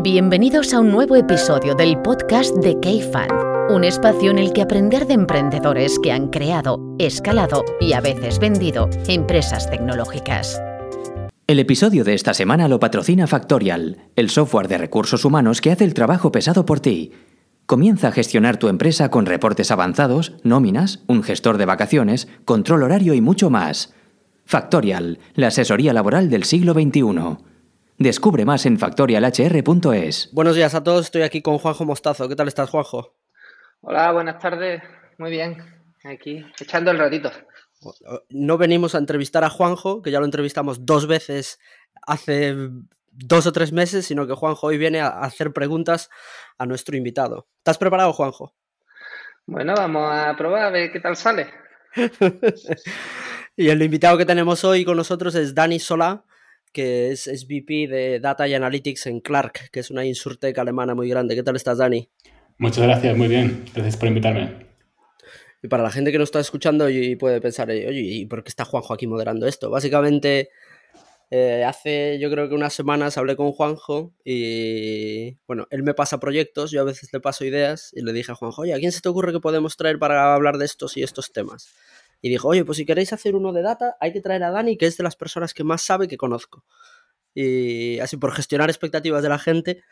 Bienvenidos a un nuevo episodio del podcast de K-Fan, un espacio en el que aprender de emprendedores que han creado, escalado y a veces vendido empresas tecnológicas. El episodio de esta semana lo patrocina Factorial, el software de recursos humanos que hace el trabajo pesado por ti. Comienza a gestionar tu empresa con reportes avanzados, nóminas, un gestor de vacaciones, control horario y mucho más. Factorial, la asesoría laboral del siglo XXI. Descubre más en factorialhr.es. Buenos días a todos, estoy aquí con Juanjo Mostazo. ¿Qué tal estás, Juanjo? Hola, buenas tardes. Muy bien. Aquí, echando el ratito. No venimos a entrevistar a Juanjo, que ya lo entrevistamos dos veces hace dos o tres meses, sino que Juanjo hoy viene a hacer preguntas a nuestro invitado. ¿Estás preparado, Juanjo? Bueno, vamos a probar a ver qué tal sale. y el invitado que tenemos hoy con nosotros es Dani Solá, que es, VP de Data y Analytics en Clark, que es una insurtech alemana muy grande. ¿Qué tal estás, Dani? Muchas gracias, muy bien. Gracias por invitarme. Y para la gente que nos está escuchando y puede pensar, oye, ¿y por qué está Juanjo aquí moderando esto? Básicamente, eh, hace yo creo que unas semanas hablé con Juanjo y, bueno, él me pasa proyectos, yo a veces le paso ideas y le dije a Juanjo, oye, ¿a quién se te ocurre que podemos traer para hablar de estos y estos temas? Y dijo, oye, pues si queréis hacer uno de data, hay que traer a Dani, que es de las personas que más sabe que conozco. Y así por gestionar expectativas de la gente,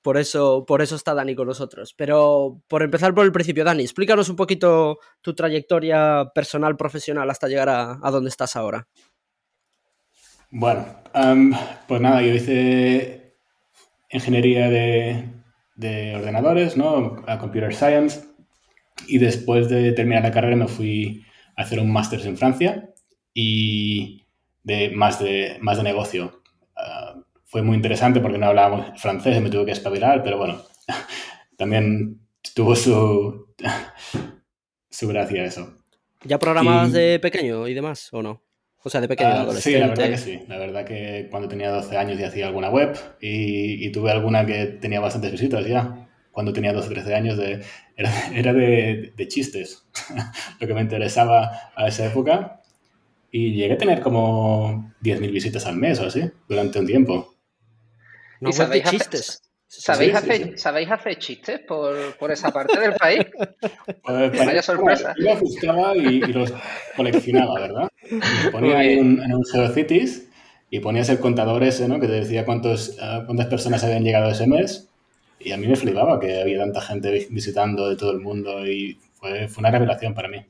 por eso, por eso está Dani con nosotros. Pero por empezar por el principio, Dani, explícanos un poquito tu trayectoria personal, profesional, hasta llegar a, a donde estás ahora. Bueno, em, pues nada, yo hice ingeniería de, de ordenadores, ¿no? Computer Science. Y después de terminar la carrera me fui hacer un máster en Francia y de más de, más de negocio. Ah, fue muy interesante porque no hablábamos francés y me tuve que espabilar, pero bueno, también tuvo su, su gracia eso. ¿Ya programabas de pequeño y demás o no? O sea, de pequeño, uh, Sí, la verdad que sí. La verdad que cuando tenía 12 años ya hacía alguna web y, y tuve alguna que tenía bastantes visitas ya cuando tenía 12 o 13 años, de, era, de, chistes, lo que me interesaba a esa época. Y llegué a tener como 10.000 visitas al mes o así, durante un tiempo. ¿No sabéis chistes? ¿Sabéis, hacer, ¿Sabéis hacer chistes por, por, esa parte del país? Pues, Vaya sorpresa. Yo los buscaba y, los coleccionaba, ¿verdad? ponía ahí un, en un GeoCities y ponías el contador ese, ¿no? Que te decía cuántos, uh, cuántas personas habían llegado ese mes y a mí me flipaba que había tanta gente visitando de todo el mundo y fue, fue una revelación para mí.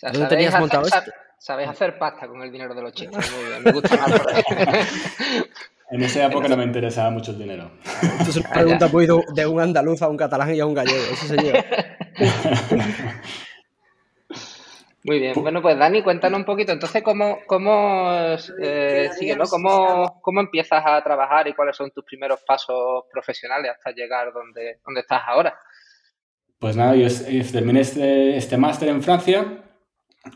¿Dónde tenías montado esto? Sabéis hacer pasta con el dinero de los chistes. Muy bien, me gusta más. En esa época no me interesaba mucho el dinero. Esto es una pregunta muy de un andaluz a un catalán y a un gallego, sí señor. Muy bien, bueno, pues Dani, cuéntanos un poquito, entonces, ¿cómo, cómo eh, ¿Cómo, ¿Cómo, empiezas a trabajar y cuáles son tus primeros pasos profesionales hasta llegar donde, donde estás ahora? Pues nada, yo terminé este, este máster en Francia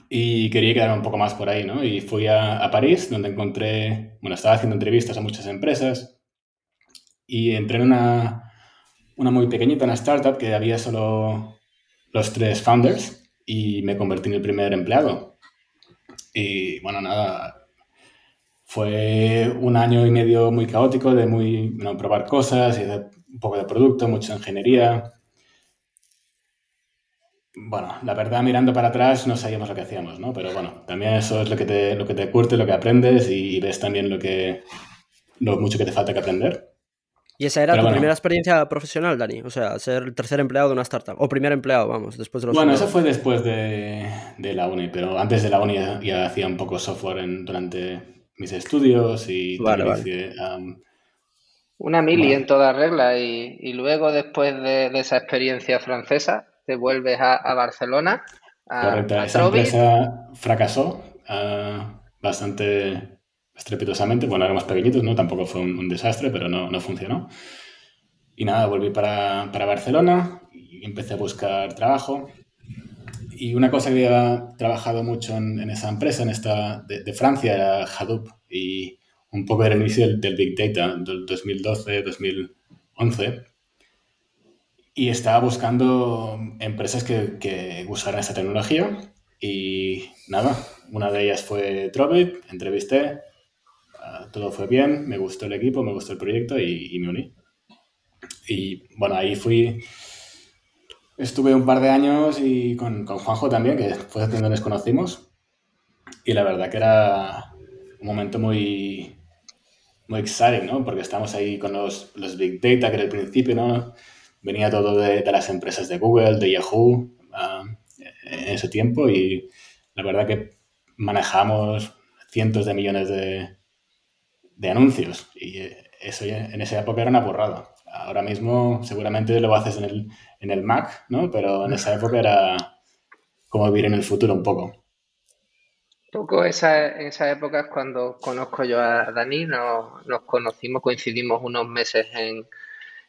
y quería quedarme un poco más por ahí, ¿no? Y fui a, a, París, donde encontré, bueno, estaba haciendo entrevistas a muchas empresas y entré en una, una muy pequeñita, una startup que había solo los tres founders y me convertí en el primer empleado. Y bueno, nada, fue un año y medio muy caótico de muy, bueno, probar cosas y de un poco de producto, mucha ingeniería. Bueno, la verdad, mirando para atrás no sabíamos lo que hacíamos, ¿no? Pero bueno, también eso es lo que te, lo que te curte, lo que aprendes y, ves también lo, que, lo mucho que te falta que aprender. ¿Y esa era tu primera experiencia profesional, Dani? O sea, ser el tercer empleado de una startup. O primer empleado, vamos, después de los... Bueno, eso fue después de, la uni, pero antes de la uni ya, hacía un poco software durante mis estudios y... Vale, vale. una mili en toda regla y, luego después de, esa experiencia francesa te vuelves a, Barcelona. Correcto, esa empresa fracasó ah, bastante estrepitosamente. Bueno, éramos pequeñitos, ¿no? Tampoco fue un, desastre, pero no, no, funcionó. Y nada, volví para, para, Barcelona y empecé a buscar trabajo. Y una cosa que había trabajado mucho en, esa empresa, en esta de, Francia, era Hadoop. Y un poco era el inicio del, Big Data, del 2012, 2011. Y estaba buscando empresas que, que usaran esta tecnología. Y nada, una de ellas fue Trovit, entrevisté, todo fue bien, me gustó el equipo, me gustó el proyecto y, me uní. Y bueno, ahí fui, estuve un par de años y con, con Juanjo también, que fue donde nos conocimos. Y la verdad que era un momento muy, muy exciting, ¿no? Porque estamos ahí con los, los Big Data, que era el principio, ¿no? Venía todo de, de las empresas de Google, de Yahoo, uh, en ese tiempo y la verdad que manejamos cientos de millones de, de anuncios y eso en esa época era una borrada. Ahora mismo seguramente lo haces en el, en el Mac, ¿no? Pero en esa época era como vivir en el futuro un poco poco esa, en esa época es cuando conozco yo a Dani, nos, nos conocimos, coincidimos unos meses en,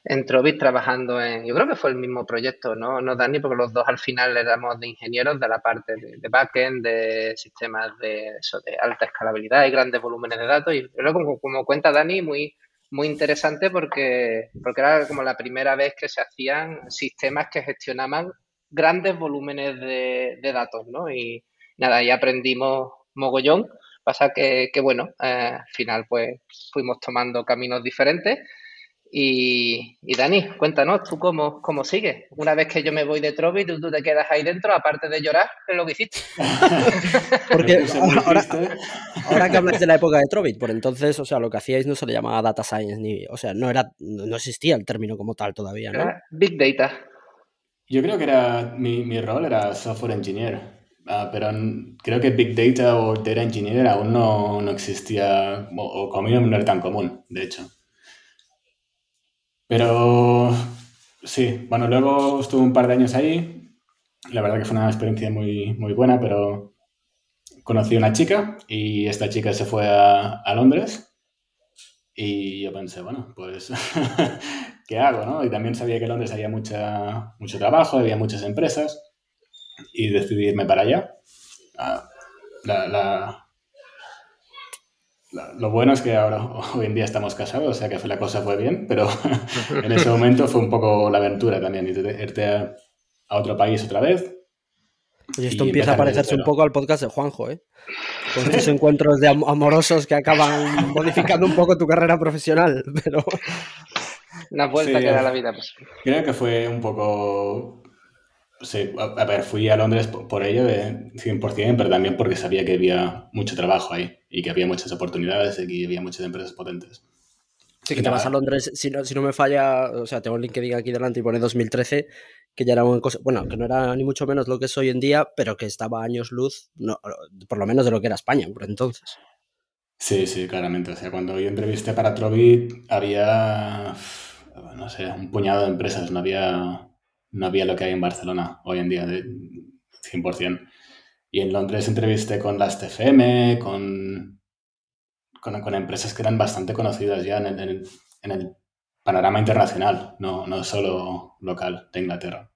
en Trovit trabajando en, yo creo que fue el mismo proyecto, ¿no? No, Dani, porque los dos al final éramos de ingenieros de la parte de, backend, de sistemas de, eso, de alta escalabilidad y grandes volúmenes de datos. Y luego, como, como cuenta Dani, muy, muy interesante porque, porque era como la primera vez que se hacían sistemas que gestionaban grandes volúmenes de, de datos, ¿no? Y, nada, ahí aprendimos mogollón. Pasa que, que bueno, eh, al final pues fuimos tomando caminos diferentes. Y, y, Dani, cuéntanos, ¿tú cómo, cómo sigues? Una vez que yo me voy de Trovi, ¿tú, tú te quedas ahí dentro, aparte de llorar, ¿qué es lo que hiciste? Porque ahora, ahora, que hablas de la época de Trovit, por entonces, o sea, lo que hacíais no se le llamaba Data Science, ni, o sea, no, era, no existía el término como tal todavía, ¿no? Big Data. Yo creo que era, mi, mi rol era software engineer. Ah, pero creo que Big Data o Data Engineer aún no, no existía, o, o conmigo no era tan común, de hecho. Pero sí, bueno, luego estuve un par de años ahí. La verdad que fue una experiencia muy, muy buena, pero conocí una chica y esta chica se fue a, a Londres. Y yo pensé, bueno, pues, ¿qué hago? No? Y también sabía que en Londres había mucha, mucho trabajo, había muchas empresas y decidí irme para allá. Ah, lo bueno es que ahora hoy en día estamos casados, o sea que la cosa fue bien, pero en ese momento fue un poco la aventura también, irte a, otro país otra vez. Y esto empieza a parecerse un poco al podcast de Juanjo, ¿eh? Con estos encuentros de amorosos que acaban modificando un poco tu carrera profesional, pero... Una vuelta que da la vida. Pues. Creo que fue un poco Sí, a, ver, fui a Londres por, ello de 100%, pero también porque sabía que había mucho trabajo ahí y que había muchas oportunidades y que había muchas empresas potentes. Sí, que te vas a Londres, si no, si no me falla, o sea, tengo el LinkedIn aquí delante y pone 2013, que ya era una cosa, bueno, que no era ni mucho menos lo que es hoy en día, pero que estaba años luz, no, por lo menos de lo que era España por entonces. Sí, sí, claramente. O sea, cuando yo entrevisté para Trovit había, no sé, un puñado de empresas, no había no había lo que hay en Barcelona hoy en día, de 100%. Y en Londres entrevisté con las TFM, con, con, empresas que eran bastante conocidas ya en el, en el, panorama internacional, no, no solo local de Inglaterra.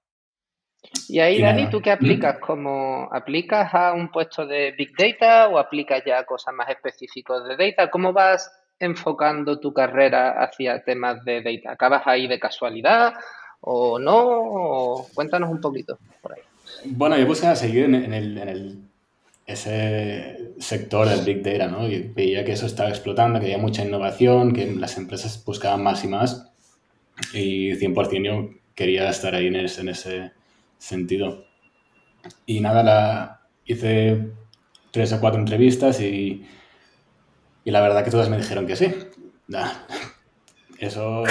Y ahí, Dani, ¿tú qué aplicas? ¿Como aplicas a un puesto de Big Data o aplicas ya a cosas más específicas de Data? ¿Cómo vas enfocando tu carrera hacia temas de Data? ¿Acabas ahí de casualidad o no? cuéntanos un poquito por ahí. Bueno, yo buscaba seguir en, el, en el, ese sector del Big Data, ¿no? Y veía que eso estaba explotando, que había mucha innovación, que las empresas buscaban más y más. Y 100% yo quería estar ahí en ese, en ese sentido. Y nada, la, hice tres o cuatro entrevistas y, y la verdad que todas me dijeron que sí. Eso,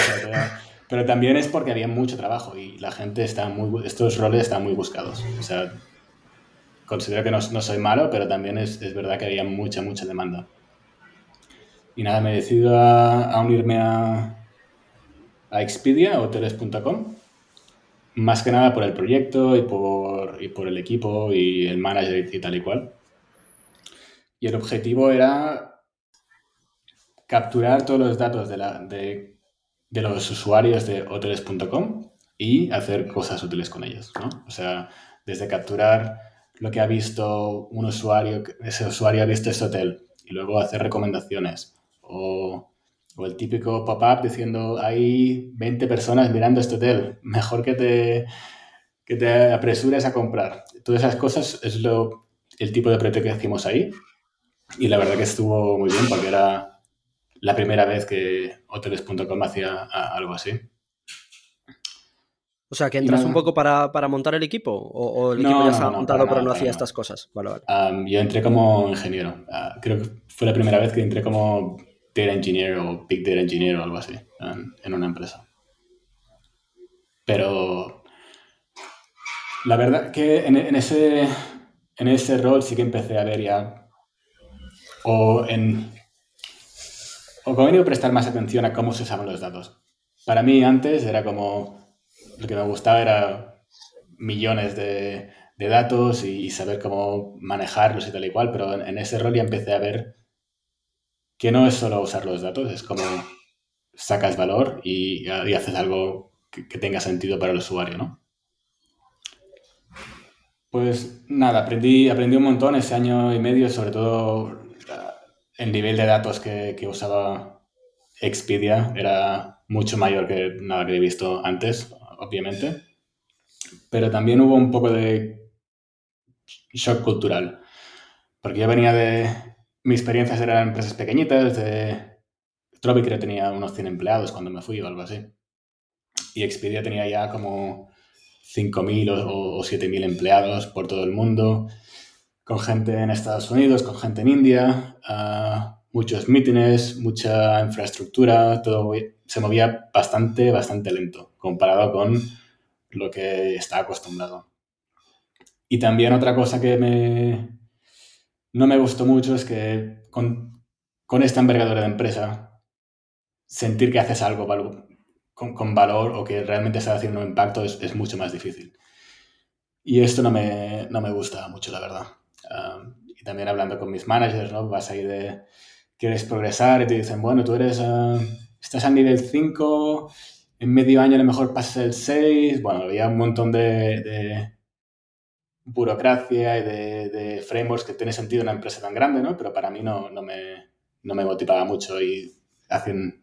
pero también es porque había mucho trabajo y la gente está muy, estos roles están muy buscados. O sea, considero que no, no soy malo, pero también es, es, verdad que había mucha, mucha demanda. Y nada, me he decidido a, unirme a, a Expedia, hoteles.com, más que nada por el proyecto y por, y por el equipo y el manager y tal y cual. Y el objetivo era capturar todos los datos de, la, de de los usuarios de hoteles.com y hacer cosas útiles con ellos, ¿no? O sea, desde capturar lo que ha visto un usuario, ese usuario ha visto este hotel y luego hacer recomendaciones o, o el típico pop-up diciendo hay 20 personas mirando este hotel, mejor que te, que te apresures a comprar. Todas esas cosas es lo, el tipo de proyecto que hacemos ahí y la verdad que estuvo muy bien porque era la primera vez que hoteles.com hacía algo así. O sea, que entras un poco para, montar el equipo o, el equipo ya estaba montado pero no hacía estas cosas. yo entré como ingeniero. Ah, creo que fue la primera vez que entré como data engineer o big data engineer o algo así en una empresa. Pero la verdad que en, ese, en ese rol sí que empecé a ver ya o en o a prestar más atención a cómo se usaban los datos. Para mí antes era como lo que me gustaba era millones de, datos y saber cómo manejarlos y tal y cual, pero en, ese rol ya empecé a ver que no es solo usar los datos, es como sacas valor y, haces algo que, tenga sentido para el usuario, ¿no? Pues nada, aprendí, aprendí un montón ese año y medio, sobre todo el nivel de datos que, que usaba Expedia era mucho mayor que nada que he visto antes, obviamente. Pero también hubo un poco de shock cultural. Porque yo venía de. Mis experiencias eran empresas pequeñitas, de. Trovi creo tenía unos 100 empleados cuando me fui o algo así. Y Expedia tenía ya como 5.000 o, o 7.000 empleados por todo el mundo, con gente en Estados Unidos, con gente en India, uh, muchos mítines, mucha infraestructura, todo se movía bastante, bastante lento comparado con lo que estaba acostumbrado. Y también otra cosa que me, no me gustó mucho es que con, esta envergadura de empresa, sentir que haces algo con, con, valor o que realmente estás haciendo un impacto es, es mucho más difícil. Y esto no me, no me gusta mucho, la verdad. Um, y también hablando con mis managers, ¿no? Vas ahí de, quieres progresar y te dicen, bueno, tú eres, uh, estás a nivel 5, en medio año a lo mejor pasas el 6. Bueno, había un montón de, burocracia y de, frameworks que tiene sentido en una empresa tan grande, ¿no? Pero para mí no, no, me, no me motivaba mucho y hacen,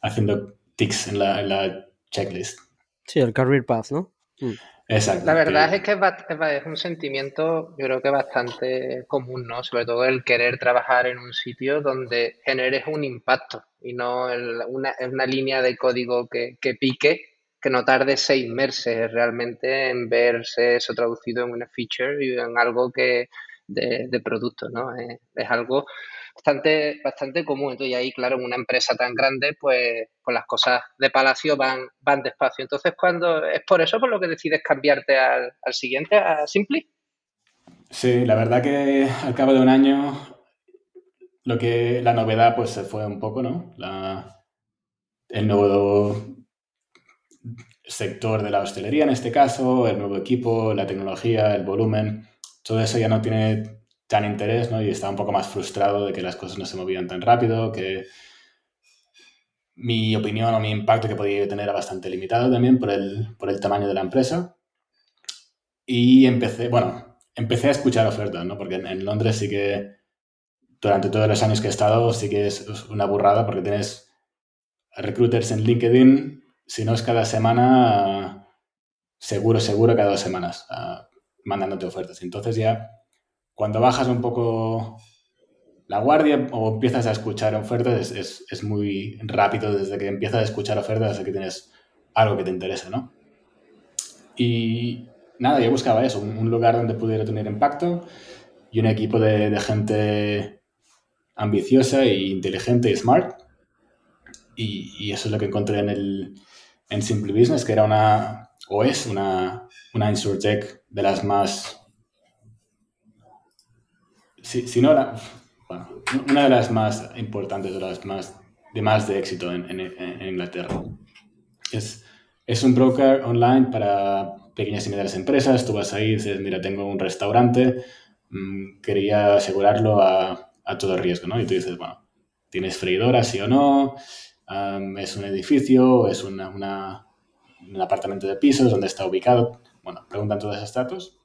haciendo ticks en la, en la checklist. Sí, el career path, ¿no? Mm. Exacto. La verdad es que es, un sentimiento, yo creo que bastante común, ¿no? Sobre todo el querer trabajar en un sitio donde generes un impacto y no una, una, línea de código que, pique, que no tarde seis meses realmente en verse eso traducido en una feature y en algo que de, producto, ¿no? Es, es algo bastante, bastante común. Entonces, ahí, claro, en una empresa tan grande, pues, pues las cosas de palacio van, van despacio. Entonces, cuando es por eso por lo que decides cambiarte al, siguiente, a Simply. Sí, la verdad que al cabo de un año, lo que la novedad pues se fue un poco, ¿no? La, el nuevo sector de la hostelería en este caso, el nuevo equipo, la tecnología, el volumen, todo eso ya no tiene tan interés, ¿no? Y estaba un poco más frustrado de que las cosas no se movían tan rápido, que mi opinión o mi impacto que podía tener era bastante limitado también por el, por el tamaño de la empresa. Y empecé, bueno, empecé a escuchar ofertas, ¿no? Porque en, Londres sí que, durante todos los años que he estado, sí que es una burrada porque tienes recruiters en LinkedIn, si no es cada semana, seguro, seguro cada dos semanas, uh, mandándote ofertas. Entonces ya cuando bajas un poco la guardia o empiezas a escuchar ofertas, es, muy rápido desde que empiezas a escuchar ofertas hasta que tienes algo que te interesa, ¿no? Y nada, yo buscaba eso, un, lugar donde pudiera tener impacto y un equipo de, gente ambiciosa e inteligente y smart. Y, eso es lo que encontré en, el, en Simple Business, que era una, o es una, una InsurTech de las más si, no la, una de las más importantes, de las más de más de éxito en, Inglaterra. Es, es un broker online para pequeñas y medianas empresas. Tú vas ahí y dices, mira, tengo un restaurante, mm, quería asegurarlo a, a, todo riesgo, ¿no? Y tú dices, bueno, ¿tienes freidora, sí o no? ¿Es un edificio? ¿Es una, un apartamento de pisos? ¿Dónde está ubicado? Bueno, preguntan todos esos datos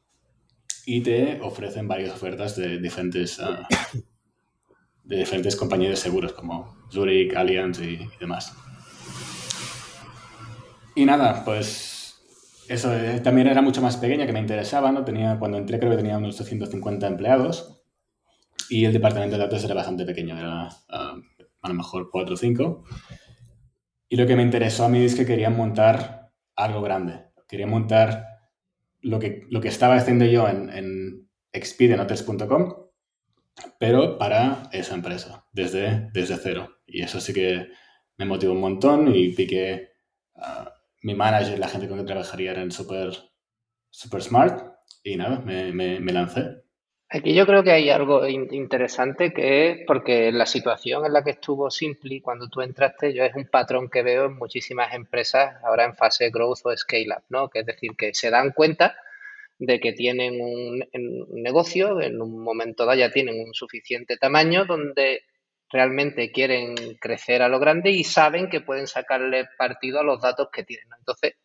y te ofrecen varias ofertas de diferentes, ah, de diferentes compañías de seguros como Zurich, Allianz y, demás. Y nada, pues eso eh, también era mucho más pequeña que me interesaba, ¿no? Tenía, cuando entré creo que tenía unos 250 empleados y el departamento de datos era bastante pequeño, era ah, a lo mejor 4 o 5. Y lo que me interesó a mí es que querían montar algo grande quería montar lo que, lo que estaba haciendo yo en, en pero para esa empresa, desde, desde cero. Y eso sí que me motivó un montón y vi que ah, mi manager, la gente con que trabajaría eran súper super smart y nada, me, me, me lancé. Aquí yo creo que hay algo interesante que es porque la situación en la que estuvo Simply cuando tú entraste, yo es un patrón que veo en muchísimas empresas ahora en fase growth o scale up, ¿no? Que es decir, que se dan cuenta de que tienen un, un negocio, en un momento dado ya tienen un suficiente tamaño donde realmente quieren crecer a lo grande y saben que pueden sacarle partido a los datos que tienen. Entonces,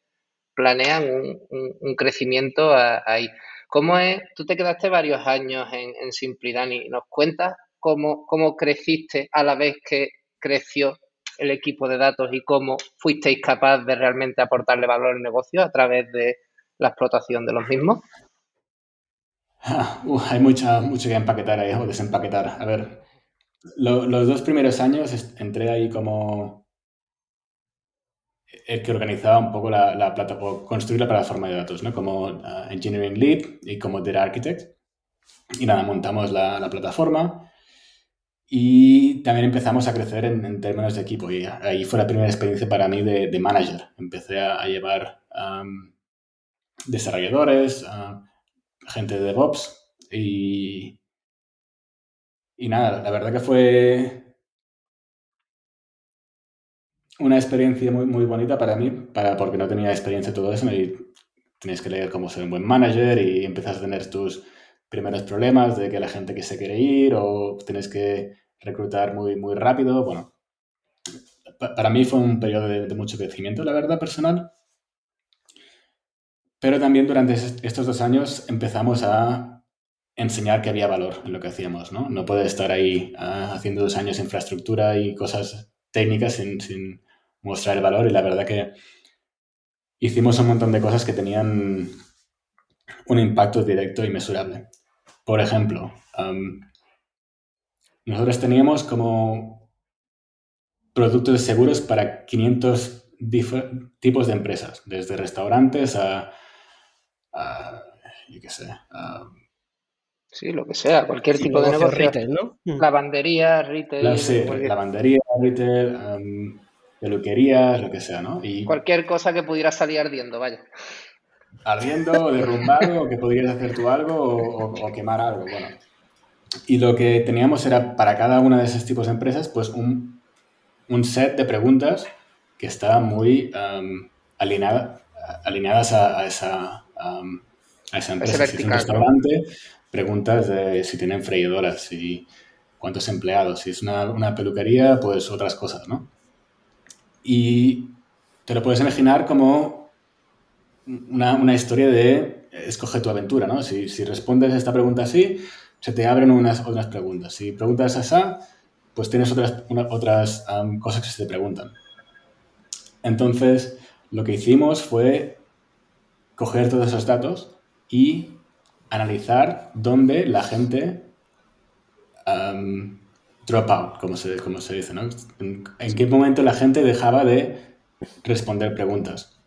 planean un, un, crecimiento ahí. ¿Cómo es? Tú te quedaste varios años en, en Simplidani. ¿Nos cuentas cómo, cómo creciste a la vez que creció el equipo de datos y cómo fuisteis capaz de realmente aportarle valor al negocio a través de la explotación de los mismos? Ah, hay mucha, mucho que empaquetar ahí o desempaquetar. A ver, los dos primeros años entré ahí como el que organizaba un poco la, la plataforma, construir la plataforma de datos, ¿no? Como uh, Engineering Lead y como Data Architect. Y nada, montamos la, la plataforma y también empezamos a crecer en, en, términos de equipo. Y ahí fue la primera experiencia para mí de, de manager. Empecé a, a llevar um, desarrolladores, uh, gente de DevOps y, y nada, la verdad que fue una experiencia muy, muy bonita para mí, para, porque no tenía experiencia en todo eso y tenías que leer cómo ser un buen manager y empiezas a tener tus primeros problemas de que la gente que se quiere ir o tienes que reclutar muy, muy rápido. Bueno, para mí fue un periodo de, mucho crecimiento, la verdad, personal. Pero también durante estos dos años empezamos a enseñar que había valor en lo que hacíamos, ¿no? No puedes estar ahí uh, haciendo dos años infraestructura y cosas técnicas sin, mostrar el valor y la verdad que hicimos un montón de cosas que tenían un impacto directo y mesurable. Por ejemplo, nosotros teníamos como productos seguros para 500 tipos de empresas, desde restaurantes a, a yo qué sé, a, Sí, lo que sea, cualquier tipo de negocio. Retail, ¿no? Lavandería, retail. La, sí, lavandería, retail, um, peluquerías, lo que sea, ¿no? Y Cualquier cosa que pudiera salir ardiendo, vaya. Ardiendo, derrumbado, o que pudieras hacer tú algo o, o, o, quemar algo, bueno. Y lo que teníamos era para cada una de esos tipos de empresas, pues un, un set de preguntas que estaban muy um, alineada, alineadas a, a esa, um, a esa empresa. Vertical, si es un restaurante, ¿no? Preguntas de si tienen freidoras, si cuántos empleados, si es una, una peluquería, pues otras cosas, ¿no? Y te lo puedes imaginar como una, una historia de escoge tu aventura, ¿no? Si, si, respondes a esta pregunta así, se te abren unas otras preguntas. Si preguntas esa, pues tienes otras, una, otras um, cosas que se te preguntan. Entonces, lo que hicimos fue coger todos esos datos y analizar dónde la gente um, drop out, como se, como se dice, ¿no? En, en, qué momento la gente dejaba de responder preguntas.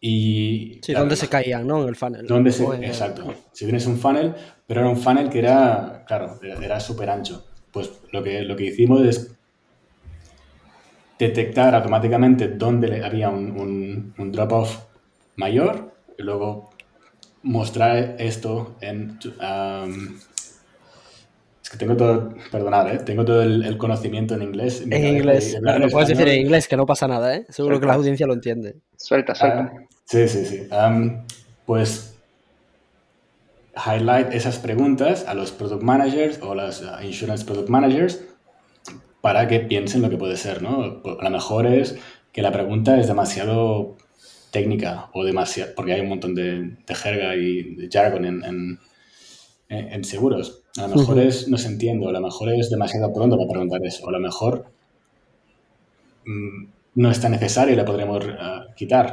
Y, sí, claro, dónde se caían, ¿no? En el funnel. ¿dónde se, en exacto. Si tienes un funnel, pero era un funnel que era, claro, era, era súper ancho. Pues lo que, lo que hicimos es detectar automáticamente dónde había un, un, un drop-off mayor y luego mostrar esto en... Um, es que tengo todo, perdonad, ¿eh? tengo todo el, el, conocimiento en inglés. En inglés, no, lo puedes decir en inglés, que no pasa nada, ¿eh? Seguro suelta. que la audiencia lo entiende. Suelta, suelta. Uh, sí, sí, sí. Um, pues highlight esas preguntas a los product managers o las uh, insurance product managers para que piensen lo que puede ser, ¿no? A lo mejor es que la pregunta es demasiado técnica o demasiado, porque hay un montón de, de jerga y de jargon en, en, en, seguros. A lo mejor uh -huh. es, no se entiende, o a lo mejor es demasiado pronto para preguntar eso, o a lo mejor mmm, no es tan necesario y la podremos uh, quitar.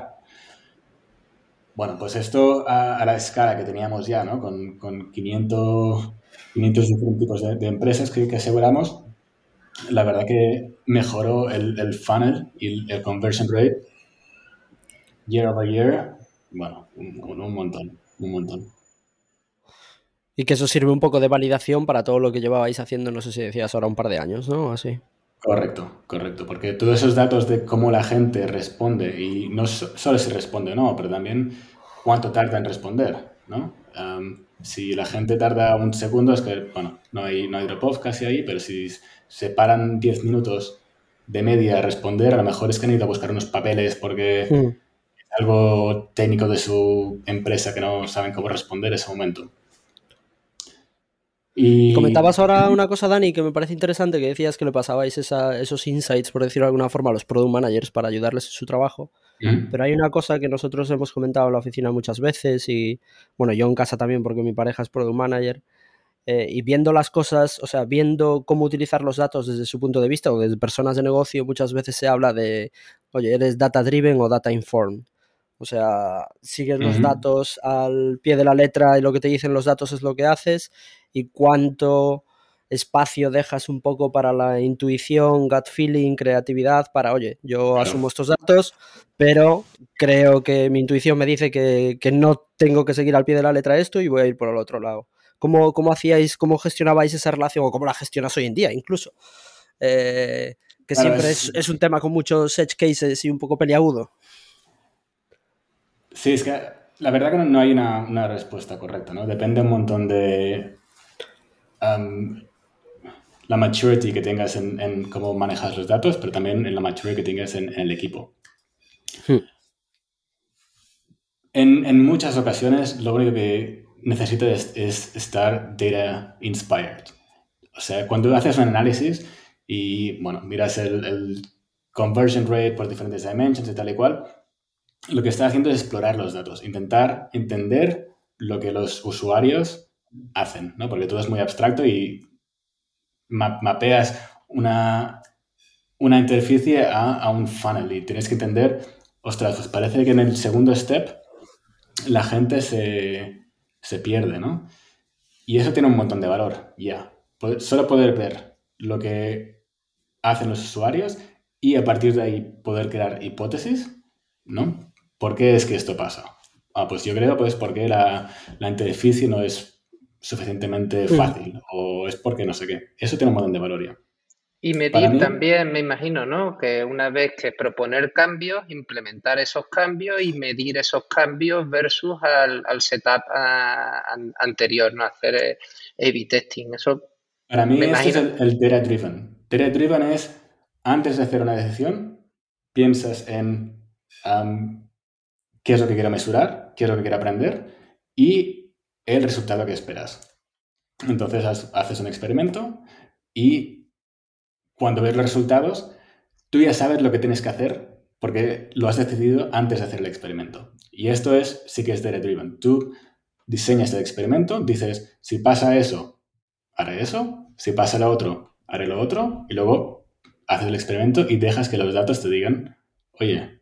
Bueno, pues esto a, a, la escala que teníamos ya, ¿no? Con, con 500, 500 diferentes tipos de, de empresas que, que, aseguramos, la verdad que mejoró el, el funnel y el, el conversion rate year over year bueno, un, montón, un montón. Y que eso sirve un poco de validación para todo lo que llevabais haciendo, no sé si decías ahora un par de años, ¿no? Así. Correcto, correcto, porque todos esos datos de cómo la gente responde, y no solo si responde o no, pero también cuánto tarda en responder, ¿no? si la gente tarda un segundo, es que, bueno, no hay, no hay drop-off casi ahí, pero si se paran 10 minutos de media a responder, a lo mejor es que han ido a buscar unos papeles porque hmm. Algo técnico de su empresa que no saben cómo responder ese momento. Y... Comentabas ahora una cosa, Dani, que me parece interesante, que decías que le pasabais esos insights, por decirlo de alguna forma, a los product managers para ayudarles en su trabajo. Pero hay una cosa que nosotros hemos comentado en la oficina muchas veces y, bueno, yo en casa también porque mi pareja es product manager. Eh, y viendo las cosas, o sea, viendo cómo utilizar los datos desde su punto de vista o desde personas de negocio, muchas veces se habla de, oye, eres data driven o data informed. O sea, sigues los datos al pie de la letra y lo que te dicen los datos es lo que haces y cuánto espacio dejas un poco para la intuición, gut feeling, creatividad, para, oye, yo asumo estos datos, pero creo que mi intuición me dice que, no tengo que seguir al pie de la letra esto y voy a ir por el otro lado. ¿Cómo, cómo hacíais, cómo gestionabais esa relación o cómo la gestionas hoy en día incluso? Eh, que siempre es... un tema con muchos edge cases y un poco peliagudo. Sí, es que la verdad que no, hay una, una, respuesta correcta, ¿no? Depende un montón de la maturity que tengas en, cómo manejas los datos, pero también en la maturity que tengas en, el equipo. Hmm. En, muchas ocasiones lo único que necesitas es, estar data inspired. O sea, cuando haces un análisis y, bueno, miras el, conversion rate por diferentes dimensions y tal y cual, lo que estás haciendo es explorar los datos, intentar entender lo que los usuarios hacen, ¿no? Porque todo es muy abstracto y mapeas una, una interficie a, un funnel y tienes que entender, ostras, pues parece que en el segundo step la gente se, pierde, ¿no? Y eso tiene un montón de valor, ya. Solo poder ver lo que hacen los usuarios y a partir de ahí poder crear hipótesis, ¿no? ¿Por qué es que esto pasa? Ah, pues yo creo pues porque la, la interficie no es suficientemente mm. fácil o es porque no sé qué. Eso tiene un montón de valor ya. Y medir también, me imagino, ¿no? Que una vez que proponer cambios, implementar esos cambios y medir esos cambios versus al, setup anterior, ¿no? Hacer eh, A-B testing. Eso. Para mí, esto es el, data driven. Data driven es antes de hacer una decisión, piensas en qué es lo que quiero mesurar, qué es lo que quiero aprender y el resultado que esperas. Entonces haces un experimento y cuando ves los resultados, tú ya sabes lo que tienes que hacer porque lo has decidido antes de hacer el experimento. Y esto es, sí que es data driven. Tú diseñas el experimento, dices, si pasa eso, haré eso, si pasa lo otro, haré lo otro, y luego haces el experimento y dejas que los datos te digan, oye,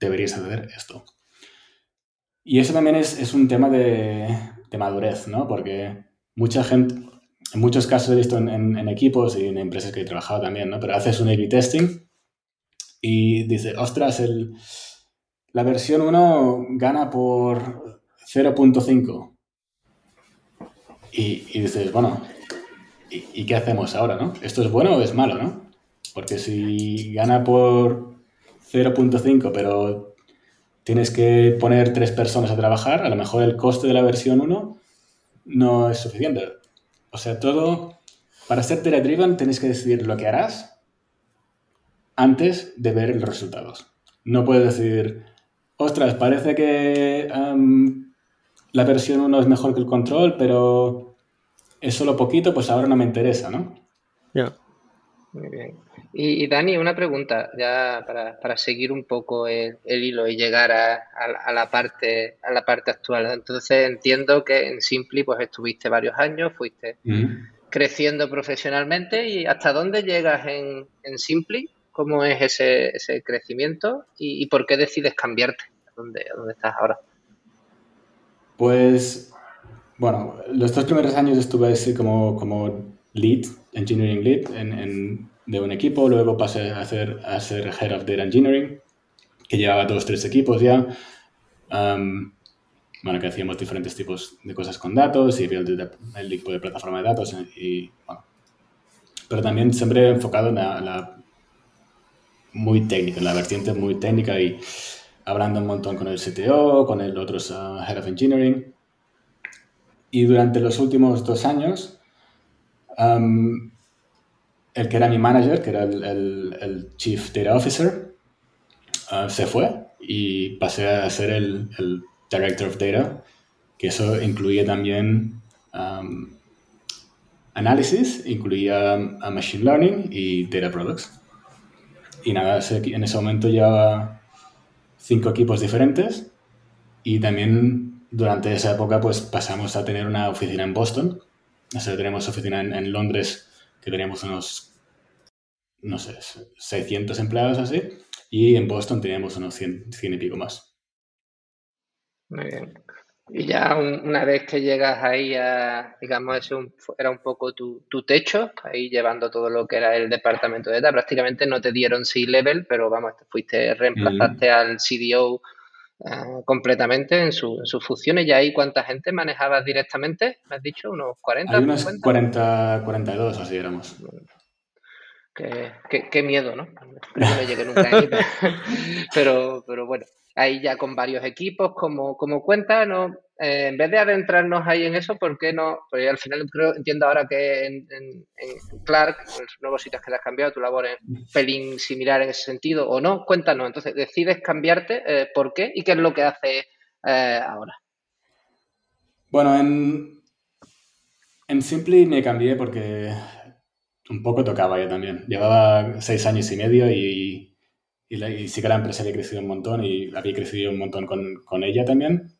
deberías hacer esto. Y eso también es, un tema de, madurez, ¿no? Porque mucha gente, en muchos casos he visto en, equipos y en empresas que he trabajado también, ¿no? Pero haces un A-B testing y dices, ostras, el, la versión 1 gana por 0.5. Y, y, dices, bueno, ¿y, ¿y, qué hacemos ahora, no? ¿Esto es bueno o es malo, no? Porque si gana por 0.5, pero tienes que poner tres personas a trabajar, a lo mejor el coste de la versión 1 no es suficiente. O sea, todo, para ser data driven tienes que decidir lo que harás antes de ver los resultados. No puedes decir, ostras, parece que la versión 1 es mejor que el control, pero es solo poquito, pues ahora no me interesa, ¿no? Ya. Muy bien. Y, Dani, una pregunta, ya para, seguir un poco el, hilo y llegar a, la parte, a la parte actual. Entonces entiendo que en Simpli pues estuviste varios años, fuiste creciendo profesionalmente y ¿hasta dónde llegas en, en Simpli? ¿Cómo es ese, ese crecimiento y, por qué decides cambiarte? ¿A dónde, dónde estás ahora? Pues, bueno, los dos primeros años estuve así como, como lead, engineering lead en de un equipo, luego pasé a, hacer, a ser Head of Data Engineering, que llevaba dos, tres equipos ya. bueno, que hacíamos diferentes tipos de cosas con datos y había el, tipo de plataforma de datos y, pero también siempre enfocado en la, muy técnica, en la vertiente muy técnica y hablando un montón con el CTO, con el otro uh, Head of Engineering. Y durante los últimos dos años, el que era mi manager, que era el, Chief Data Officer, uh, se fue y pasé a ser el, Director of Data, que eso incluía también análisis, incluía uh, Machine Learning y Data Products. Y nada, en ese momento llevaba cinco equipos diferentes y también durante esa época pues pasamos a tener una oficina en Boston. O sea, tenemos oficina en, Londres que teníamos unos, no sé, 600 empleados así y en Boston teníamos unos 100, 100 y pico más. Muy bien. Y ya una vez que llegas ahí a, digamos, ese era un poco tu, techo, ahí llevando todo lo que era el departamento de data, prácticamente no te dieron C-level, pero vamos, fuiste, reemplazaste al CDO eh, completamente en, su, en, sus funciones. ¿Y ahí cuánta gente manejabas directamente? ¿Me has dicho? ¿Unos 40? Hay unos 40, 42, así éramos. Qué, qué, miedo, ¿no? Creo que no llegué nunca ahí, pero, pero bueno ahí ya con varios equipos, como, como cuenta, ¿no? Eh, en vez de adentrarnos ahí en eso, ¿por qué no? Porque al final entiendo ahora que en, Clark, en los nuevos sitios que te has cambiado, tu labor es pelín similar en ese sentido, ¿o no? Cuéntanos, entonces, decides cambiarte, eh, ¿por qué? ¿Y qué es lo que hace eh, ahora? Bueno, en, en Simply me cambié porque un poco tocaba yo también. Llevaba seis años y medio y y, sí que la empresa había crecido un montón y había crecido un montón con, ella también.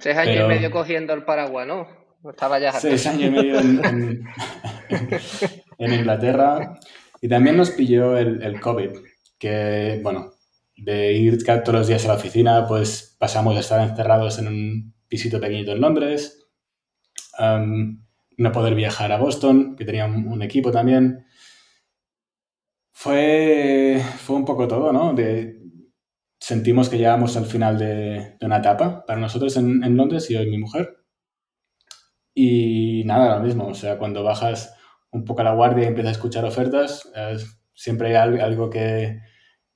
Seis años y medio cogiendo el paraguas, ¿no? Estaba ya... Seis años y medio en, Inglaterra. Y también nos pilló el, COVID, que, bueno, de ir todos los días a la oficina, pues pasamos a estar encerrados en un pisito pequeñito en Londres, no poder viajar a Boston, que tenía un equipo también. Fue, fue un poco todo, ¿no? De, sentimos que llegamos al final de, una etapa para nosotros en, Londres y hoy mi mujer. Y nada, lo mismo, o sea, cuando bajas un poco a la guardia y empiezas a escuchar ofertas, siempre hay algo, que,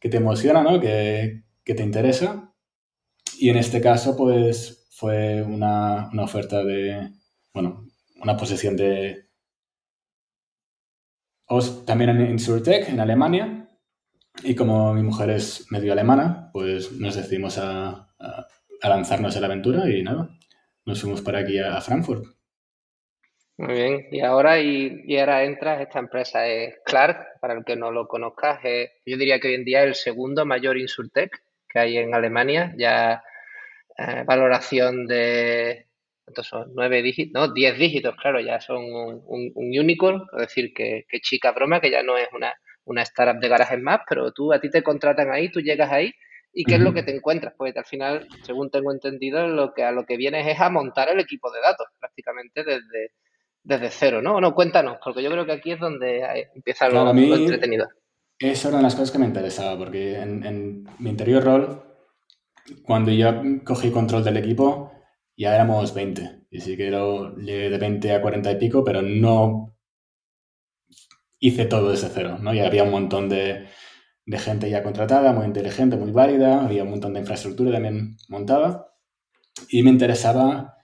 te emociona, ¿no? Que, te interesa. Y en este caso, pues fue una, una oferta de, bueno, una posición de, también en Insurtech, en Alemania. Y como mi mujer es medio alemana, pues nos decidimos a, lanzarnos a la aventura y nada, nos fuimos para aquí a, Frankfurt. Muy bien, y ahora, y, ahora entras, esta empresa es Clark, para el que no lo conozcas, yo diría que hoy en día es el segundo mayor Insurtech que hay en Alemania, ya eh, valoración de ¿cuántos son? ¿Nueve dígitos? No, diez dígitos, claro, ya son un, unicorn, es decir, que, chica broma, que ya no es una, una startup de garajes más, pero tú, a ti te contratan ahí, tú llegas ahí, ¿y qué es lo que te encuentras? Pues al final, según tengo entendido, lo que a lo que vienes es a montar el equipo de datos, prácticamente desde, desde cero, ¿no? No, cuéntanos, porque yo creo que aquí es donde empieza lo, entretenido. Eso era una de las cosas que me interesaba, porque en, en mi anterior rol, cuando yo cogí control del equipo, ya éramos 20. Y sí que lo llegué de 20 a 40 y pico, pero no hice todo desde cero, ¿no? Ya había un montón de, gente ya contratada, muy inteligente, muy válida, había un montón de infraestructura también montada. Y me interesaba,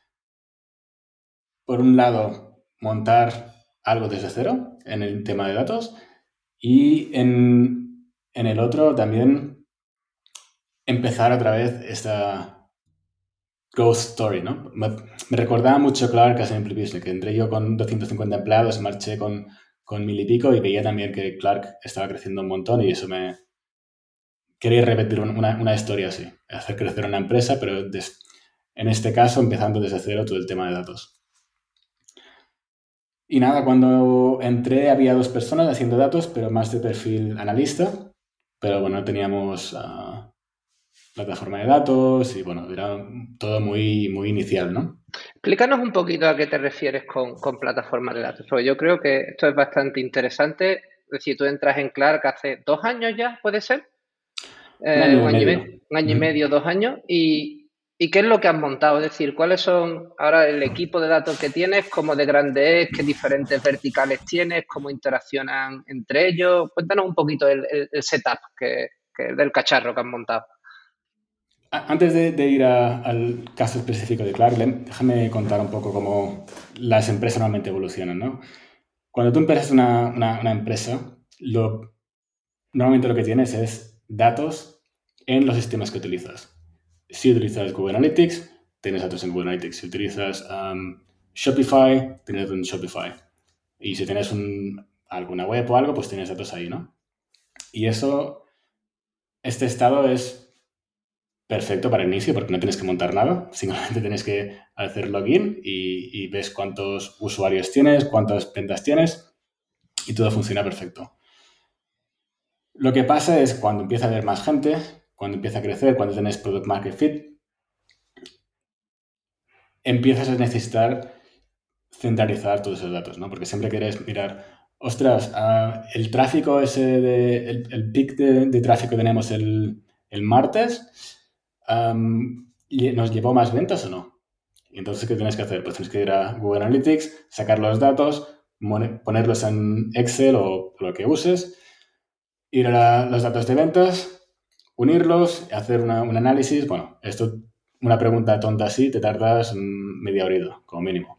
por un lado, montar algo desde cero en el tema de datos y en, en el otro también empezar otra vez esta, Ghost Story, ¿no? Me, recordaba mucho Clark a Simple Business, que entré yo con 250 empleados, marché con, con mil y pico y veía también que Clark estaba creciendo un montón y eso me... Quería repetir una, una historia así, hacer crecer una empresa, pero en este caso empezando desde cero todo el tema de datos. Y nada, cuando entré había dos personas haciendo datos, pero más de perfil analista, pero bueno, teníamos... Uh, plataforma de datos y bueno, era todo muy, muy inicial, ¿no? Explícanos un poquito a qué te refieres con, con plataforma de datos, porque yo creo que esto es bastante interesante. Es decir, tú entras en Clark hace dos años ya, ¿puede ser? un, año y, medio, dos años. Y ¿Y qué es lo que has montado? Es decir, ¿cuáles son ahora el equipo de datos que tienes? ¿Cómo de grande es? ¿Qué diferentes verticales tienes? ¿Cómo interaccionan entre ellos? Cuéntanos un poquito el, setup que, del cacharro que has montado. Antes de, ir al caso específico de Clark, déjame contar un poco cómo las empresas normalmente evolucionan. ¿no? Cuando tú empiezas una, empresa, normalmente lo que tienes es datos en los sistemas que utilizas. Si utilizas Google Analytics, tienes datos en Google Analytics. Si utilizas um, Shopify, tienes datos en Shopify. Y si tienes alguna web o algo, pues tienes datos ahí, ¿no? Y eso, este estado es perfecto para el inicio porque no tienes que montar nada, simplemente tienes que hacer login y, ves cuántos usuarios tienes, cuántas ventas tienes y todo funciona perfecto. Lo que pasa es cuando empieza a haber más gente, cuando empieza a crecer, cuando tienes product market fit, empiezas a necesitar centralizar todos esos datos, ¿no? Porque siempre quieres mirar, ostras, ah, el tráfico ese, de, el, pic de, tráfico que tenemos el, martes, ¿nos llevó más ventas o no? Entonces, ¿qué tienes que hacer? Pues tienes que ir a Google Analytics, sacar los datos, ponerlos en Excel o lo que uses, ir a los datos de ventas, unirlos, hacer un análisis. Bueno, esto, una pregunta tonta así, te tardas media hora, como mínimo.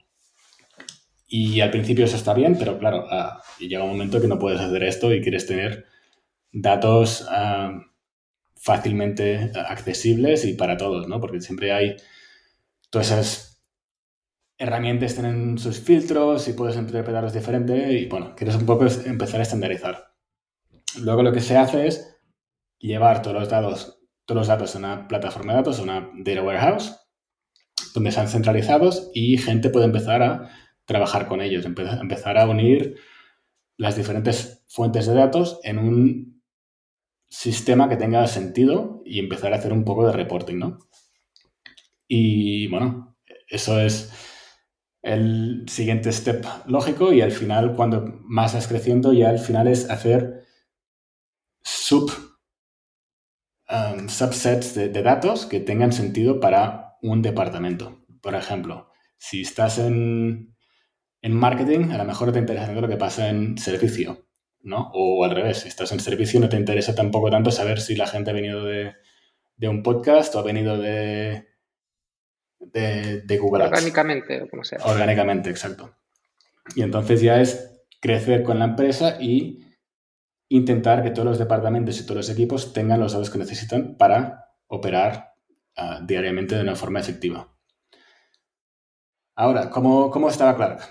Y al principio eso está bien, pero claro, ah, llega un momento que no puedes hacer esto y quieres tener datos fácilmente accesibles y para todos, ¿no? Porque siempre hay todas esas herramientas tienen sus filtros y puedes interpretarlos diferente y bueno, quieres un poco empezar a estandarizar. Luego lo que se hace es llevar todos los datos, todos los datos a una plataforma de datos, a una data warehouse, donde sean centralizados y gente puede empezar a trabajar con ellos, empezar a unir las diferentes fuentes de datos en un sistema que tenga sentido y empezar a hacer un poco de reporting, ¿no? Y bueno, eso es el siguiente step lógico y al final, cuando más vas creciendo, ya al final es hacer sub Um, subsets de, datos que tengan sentido para un departamento. Por ejemplo, si estás en, en marketing, a lo mejor te interesa lo que pasa en servicio, ¿no? O al revés, si estás en servicio no te interesa tampoco tanto saber si la gente ha venido de, de un podcast o ha venido de, de, de Google Ads. Orgánicamente, o como sea. Orgánicamente, exacto. Y entonces ya es crecer con la empresa y intentar que todos los departamentos y todos los equipos tengan los datos que necesitan para operar ah, diariamente de una forma efectiva. Ahora, ¿cómo, cómo estaba Clark?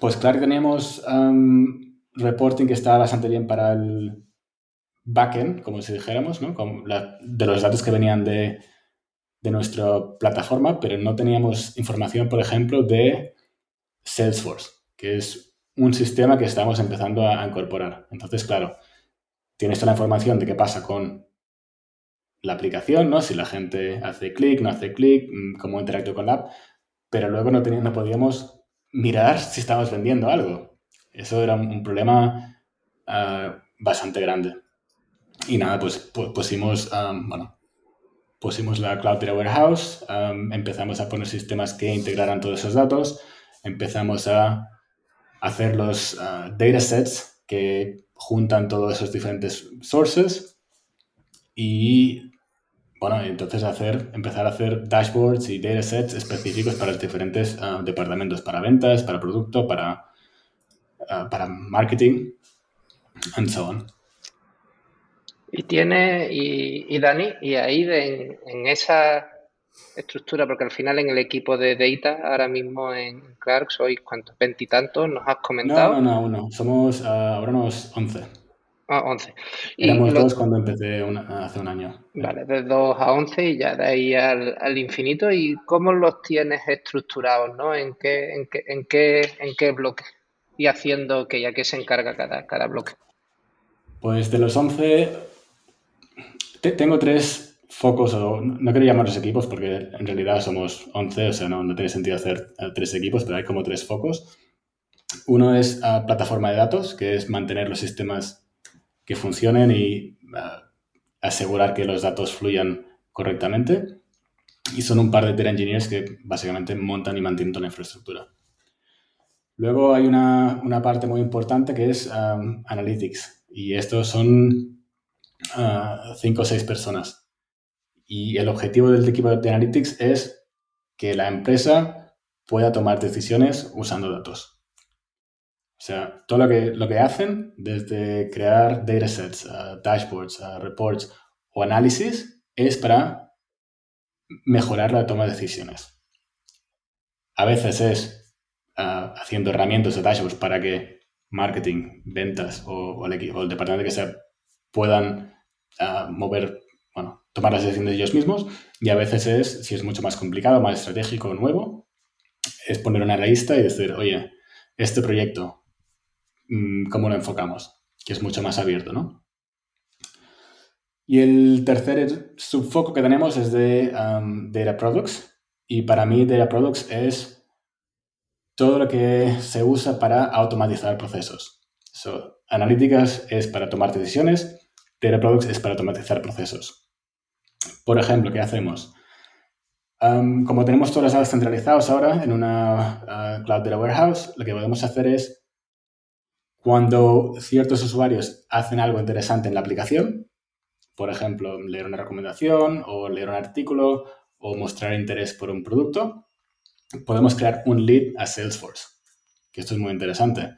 Pues Clark teníamos reporting que estaba bastante bien para el backend, como si dijéramos, de los datos que venían de, nuestra plataforma, pero no teníamos información, por ejemplo, de Salesforce, que es un sistema que estamos empezando a, incorporar. Entonces, claro, tienes toda la información de qué pasa con la aplicación, ¿no? Si la gente hace clic, no hace clic, mm, cómo interactúa con la app, pero luego no, teníamos, no podíamos mirar si estábamos vendiendo algo. Eso era un problema ah, bastante grande. Y nada, pues pusimos, bueno, pusimos la Cloud Data Warehouse, empezamos a poner sistemas que integraran todos esos datos, empezamos a hacer los uh, datasets que juntan todos esos diferentes sources y bueno, entonces hacer, empezar a hacer dashboards y datasets específicos para los diferentes ah, departamentos, para ventas, para producto, para, ah, para marketing, and so on. Y tiene, y, Dani, y ahí en esa estructura, porque al final en el equipo de Data, ahora mismo en Clark, sois cuántos, veintitantos, nos has comentado. No, no, no, somos ah, ahora unos once. Ah, once. Éramos dos cuando empecé hace un año. Vale, de dos a once y ya de ahí al, infinito. ¿Y cómo los tienes estructurados, no? ¿En qué, en qué, en qué, en qué bloque? Y haciendo que ya que se encarga cada, cada bloque. Pues de los once, tengo tres focos, no quiero llamarlos equipos porque en realidad somos 11, o sea, no, tiene sentido hacer eh, tres equipos, pero hay como tres focos. Uno es uh, plataforma de datos, que es mantener los sistemas que funcionen y uh, asegurar que los datos fluyan correctamente. y son un par de data engineers que básicamente montan y mantienen toda la infraestructura. Luego hay una, una parte muy importante que es um, Analytics y estos son uh, cinco o seis personas. Y el objetivo del equipo de Analytics es que la empresa pueda tomar decisiones usando datos. O sea, todo lo que, lo que hacen, desde crear datasets, uh, dashboards, uh, reports o análisis, es para mejorar la toma de decisiones. A veces es haciendo herramientas de dashboards para que marketing, ventas o, el, departamento que sea puedan mover, bueno, tomar las decisiones de ellos mismos. Y a veces es, si es mucho más complicado, más estratégico, nuevo, es poner una lista y decir, oye, este proyecto, mm, ¿cómo lo enfocamos? Que es mucho más abierto, ¿no? Y el tercer subfoco que tenemos es de Data Products. Y para mí Data Products es todo lo que se usa para automatizar procesos. analíticas es para tomar decisiones, Data Products es para automatizar procesos. Por ejemplo, ¿qué hacemos? como tenemos todas las datos centralizadas ahora en una uh, Cloud Data Warehouse, lo que podemos hacer es, cuando ciertos usuarios hacen algo interesante en la aplicación, por ejemplo, leer una recomendación o leer un artículo o mostrar interés por un producto, podemos crear un lead a Salesforce. Que esto es muy interesante,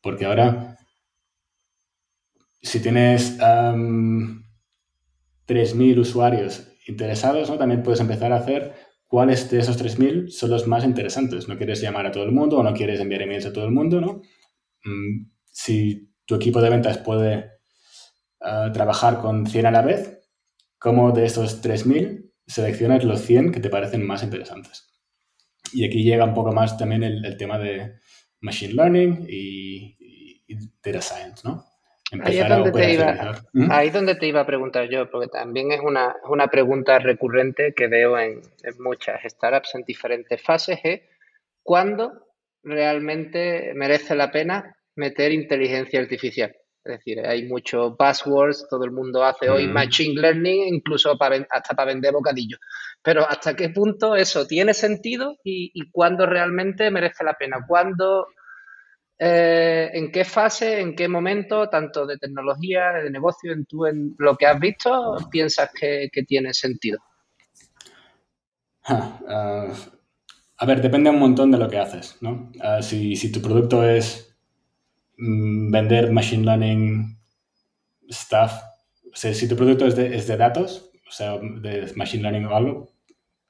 porque ahora, si tienes 3.000 usuarios interesados, también puedes empezar a hacer cuáles de esos 3.000 son los más interesantes. No quieres llamar a todo el mundo o no quieres enviar emails a todo el mundo, ¿no? Mm, si tu equipo de ventas puede ah, trabajar con 100 a la vez, ¿cómo de esos 3.000 seleccionas los 100 que te parecen más interesantes? Y aquí llega un poco más también el, tema de Machine Learning y, Data Science, ¿no? ahí es, donde te iba, ¿Mm? ahí donde te iba a preguntar yo, porque también es una, una pregunta recurrente que veo en, en, muchas startups en diferentes fases, es ¿cuándo realmente merece la pena meter inteligencia artificial? Es decir, hay muchos buzzwords, todo el mundo hace hoy mm. Machine Learning, incluso hasta para vender bocadillos. Pero ¿hasta qué punto eso tiene sentido y, cuándo realmente merece la pena? ¿Cuándo, eh, en qué fase, en qué momento, tanto de tecnología, de negocio, en, tú, en lo que has visto, piensas que, tiene sentido? Ah, a ver, depende un montón de lo que haces, ¿no? Ah, si, tu producto es vender machine learning stuff, o sea, si tu producto es de, es de datos, o sea, de Machine Learning o algo,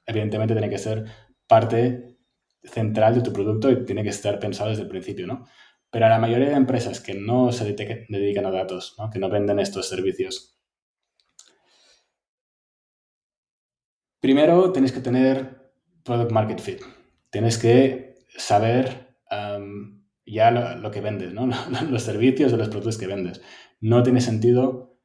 evidentemente tiene que ser parte central de tu producto y tiene que estar pensado desde el principio, ¿no? Pero a la mayoría de empresas que no se dedican a datos, ¿no? que no venden estos servicios, primero tienes que tener product market fit. Tienes que saber ya lo, lo, que vendes, ¿no? los servicios o los productos que vendes. No tiene sentido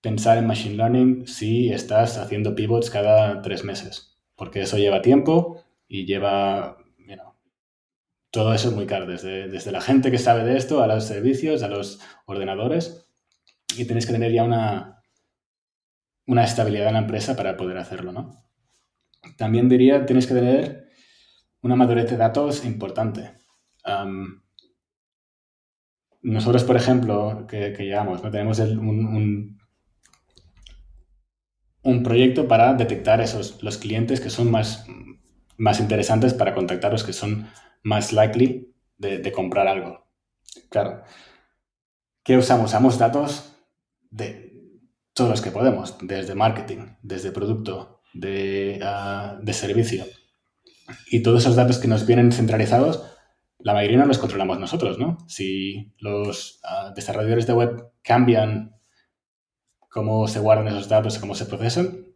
pensar en Machine Learning si estás haciendo pivots cada tres meses, porque eso lleva tiempo y lleva, todo eso es muy caro, desde, desde la gente que sabe de esto, a los servicios, a los ordenadores, y tienes que tener ya una, una estabilidad en la empresa para poder hacerlo, ¿no? También diría, tienes que tener una madurez de datos importante. Nosotros, por ejemplo, que, llevamos, tenemos un, un proyecto para detectar esos, los clientes que son más, más interesantes para contactarlos, que son más likely de, comprar algo. Claro. ¿Qué usamos? Usamos datos de todos los que podemos, desde marketing, desde producto, de, ah, de servicio. Y todos esos datos que nos vienen centralizados, la mayoría no los controlamos nosotros, ¿no? Si los ah, desarrolladores de web cambian cómo se guardan esos datos cómo se procesan,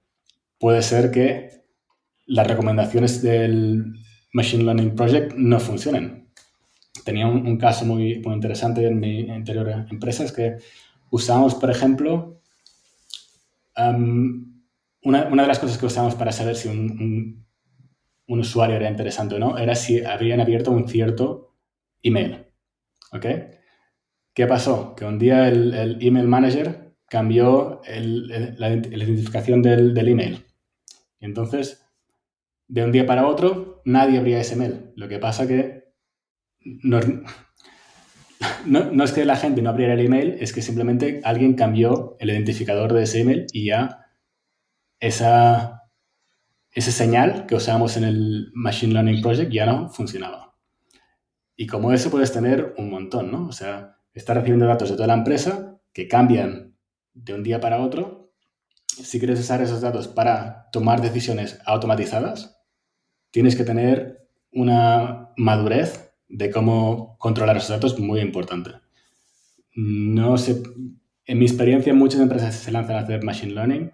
puede ser que las recomendaciones del Machine Learning Project no funcionen. Tenía un, caso muy, muy, interesante en mi anterior empresa, es que usamos, por ejemplo, una, de las cosas que usamos para saber si un, usuario era interesante o no, era si habían abierto un cierto email. ¿Ok? ¿Qué pasó? Que un día el, el email manager cambió la, identificación del, email. Y entonces de un día para otro nadie abría ese mail. Lo que pasa que no, no, es que la gente no abriera el email, es que simplemente alguien cambió el identificador de ese email y ya esa, ese señal que usábamos en el Machine Learning Project ya no funcionaba. Y como eso puedes tener un montón, ¿no? O sea, estás recibiendo datos de toda la empresa que cambian de un día para otro. Si quieres usar esos datos para tomar decisiones automatizadas, tienes que tener una madurez de cómo controlar esos datos muy importante. No sé, en mi experiencia muchas empresas se lanzan a hacer machine learning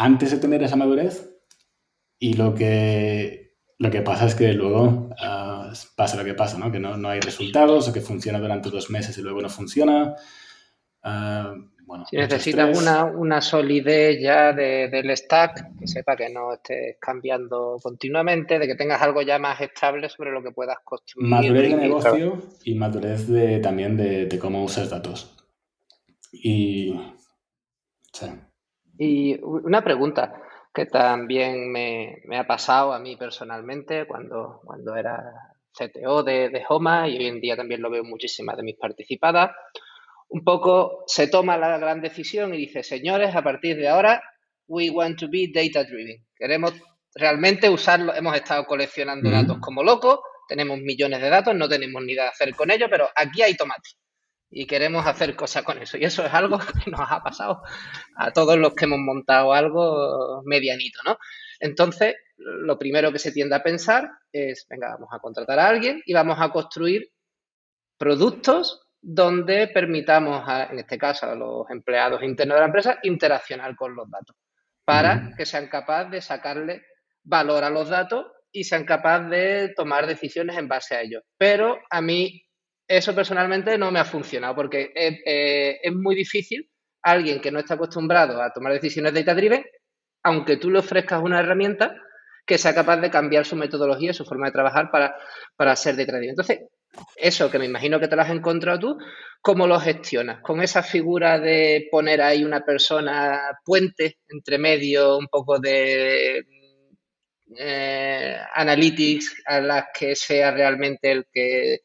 antes de tener esa madurez y lo que, lo que pasa es que luego ah, pasa lo que pasa, ¿no? que no, no, hay resultados o que funciona durante dos meses y luego no funciona. Uh, si necesitas una, una, solidez ya del stack, que sepa que no estés cambiando continuamente, de que tengas algo ya más estable sobre lo que puedas construir. Madurez de negocio y madurez de, también de, cómo usas datos. Y. Y una pregunta que también me, ha pasado a mí personalmente cuando, cuando era CTO de, de Homa y hoy en día también lo veo muchísimas de mis participadas. Un poco se toma la gran decisión y dice, señores, a partir de ahora, we want to be data driven. Queremos realmente usarlo, hemos estado coleccionando datos como locos, tenemos millones de datos, no tenemos ni idea de hacer con ellos, pero aquí hay tomate y queremos hacer cosas con eso. Y eso es algo que nos ha pasado a todos los que hemos montado algo medianito, ¿no? Entonces, lo primero que se tiende a pensar es, venga, vamos a contratar a alguien y vamos a construir productos donde permitamos, en este caso, a los empleados internos de la empresa interaccionar con los datos para que sean capaces de sacarle valor a los datos y sean capaces de tomar decisiones en base a ellos. Pero a mí eso personalmente no me ha funcionado porque es, eh, es muy difícil alguien que no está acostumbrado a tomar decisiones data driven, aunque tú le ofrezcas una herramienta que sea capaz de cambiar su metodología, su forma de trabajar para, para ser data driven. Entonces, eso que me imagino que te lo has encontrado tú, ¿cómo lo gestionas? Con esa figura de poner ahí una persona puente entre medio, un poco de eh, analytics a las que sea realmente el que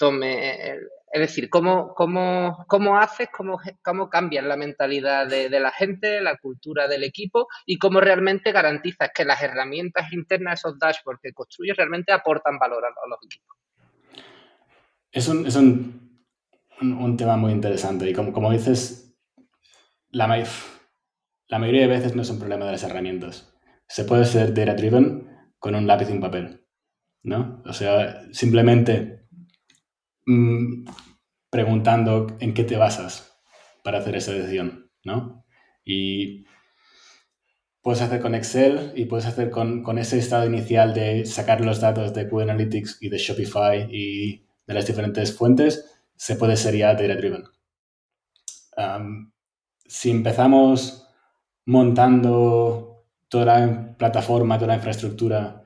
tome. es decir, ¿cómo, cómo, cómo haces, cómo, cómo cambias la mentalidad de, la gente, la cultura del equipo y cómo realmente garantizas que las herramientas internas, esos dashboards que construyes, realmente aportan valor a los equipos? Es un, es un, un, tema muy interesante y como, como dices, la, la mayoría de veces no es un problema de las herramientas. Se puede ser data driven con un lápiz y un papel, ¿no? O sea, simplemente mm, preguntando en qué te basas para hacer esa decisión, ¿no? Y puedes hacer con Excel y puedes hacer con, con, ese estado inicial de sacar los datos de Google Analytics y de Shopify y de las diferentes fuentes, se puede ser ya data driven. si empezamos montando toda la plataforma, toda la infraestructura,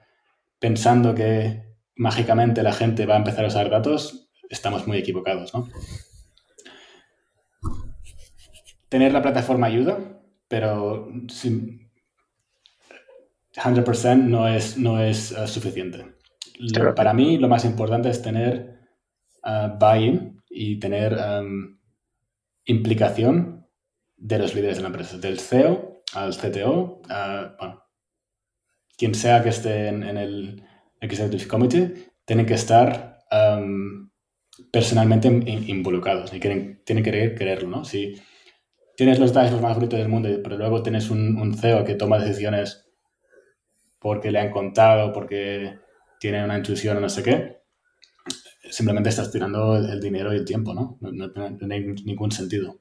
pensando que mágicamente la gente va a empezar a usar datos, estamos muy equivocados, ¿no? Tener la plataforma ayuda, pero 100% no es, no es eh, suficiente. para mí lo más importante es tener buy-in y tener um, implicación de los líderes de la empresa, del CEO al CTO, bueno, quien sea que esté en, el Executive Committee, tienen que estar um, personalmente involucrados y tienen, que quererlo, ¿no? Si tienes los dashboards más bonitos del mundo, pero luego tienes un, un, CEO que toma decisiones porque le han contado, porque tiene una intuición o no sé qué, simplemente estás tirando el, dinero y el tiempo, ¿no? No, tiene ningún sentido.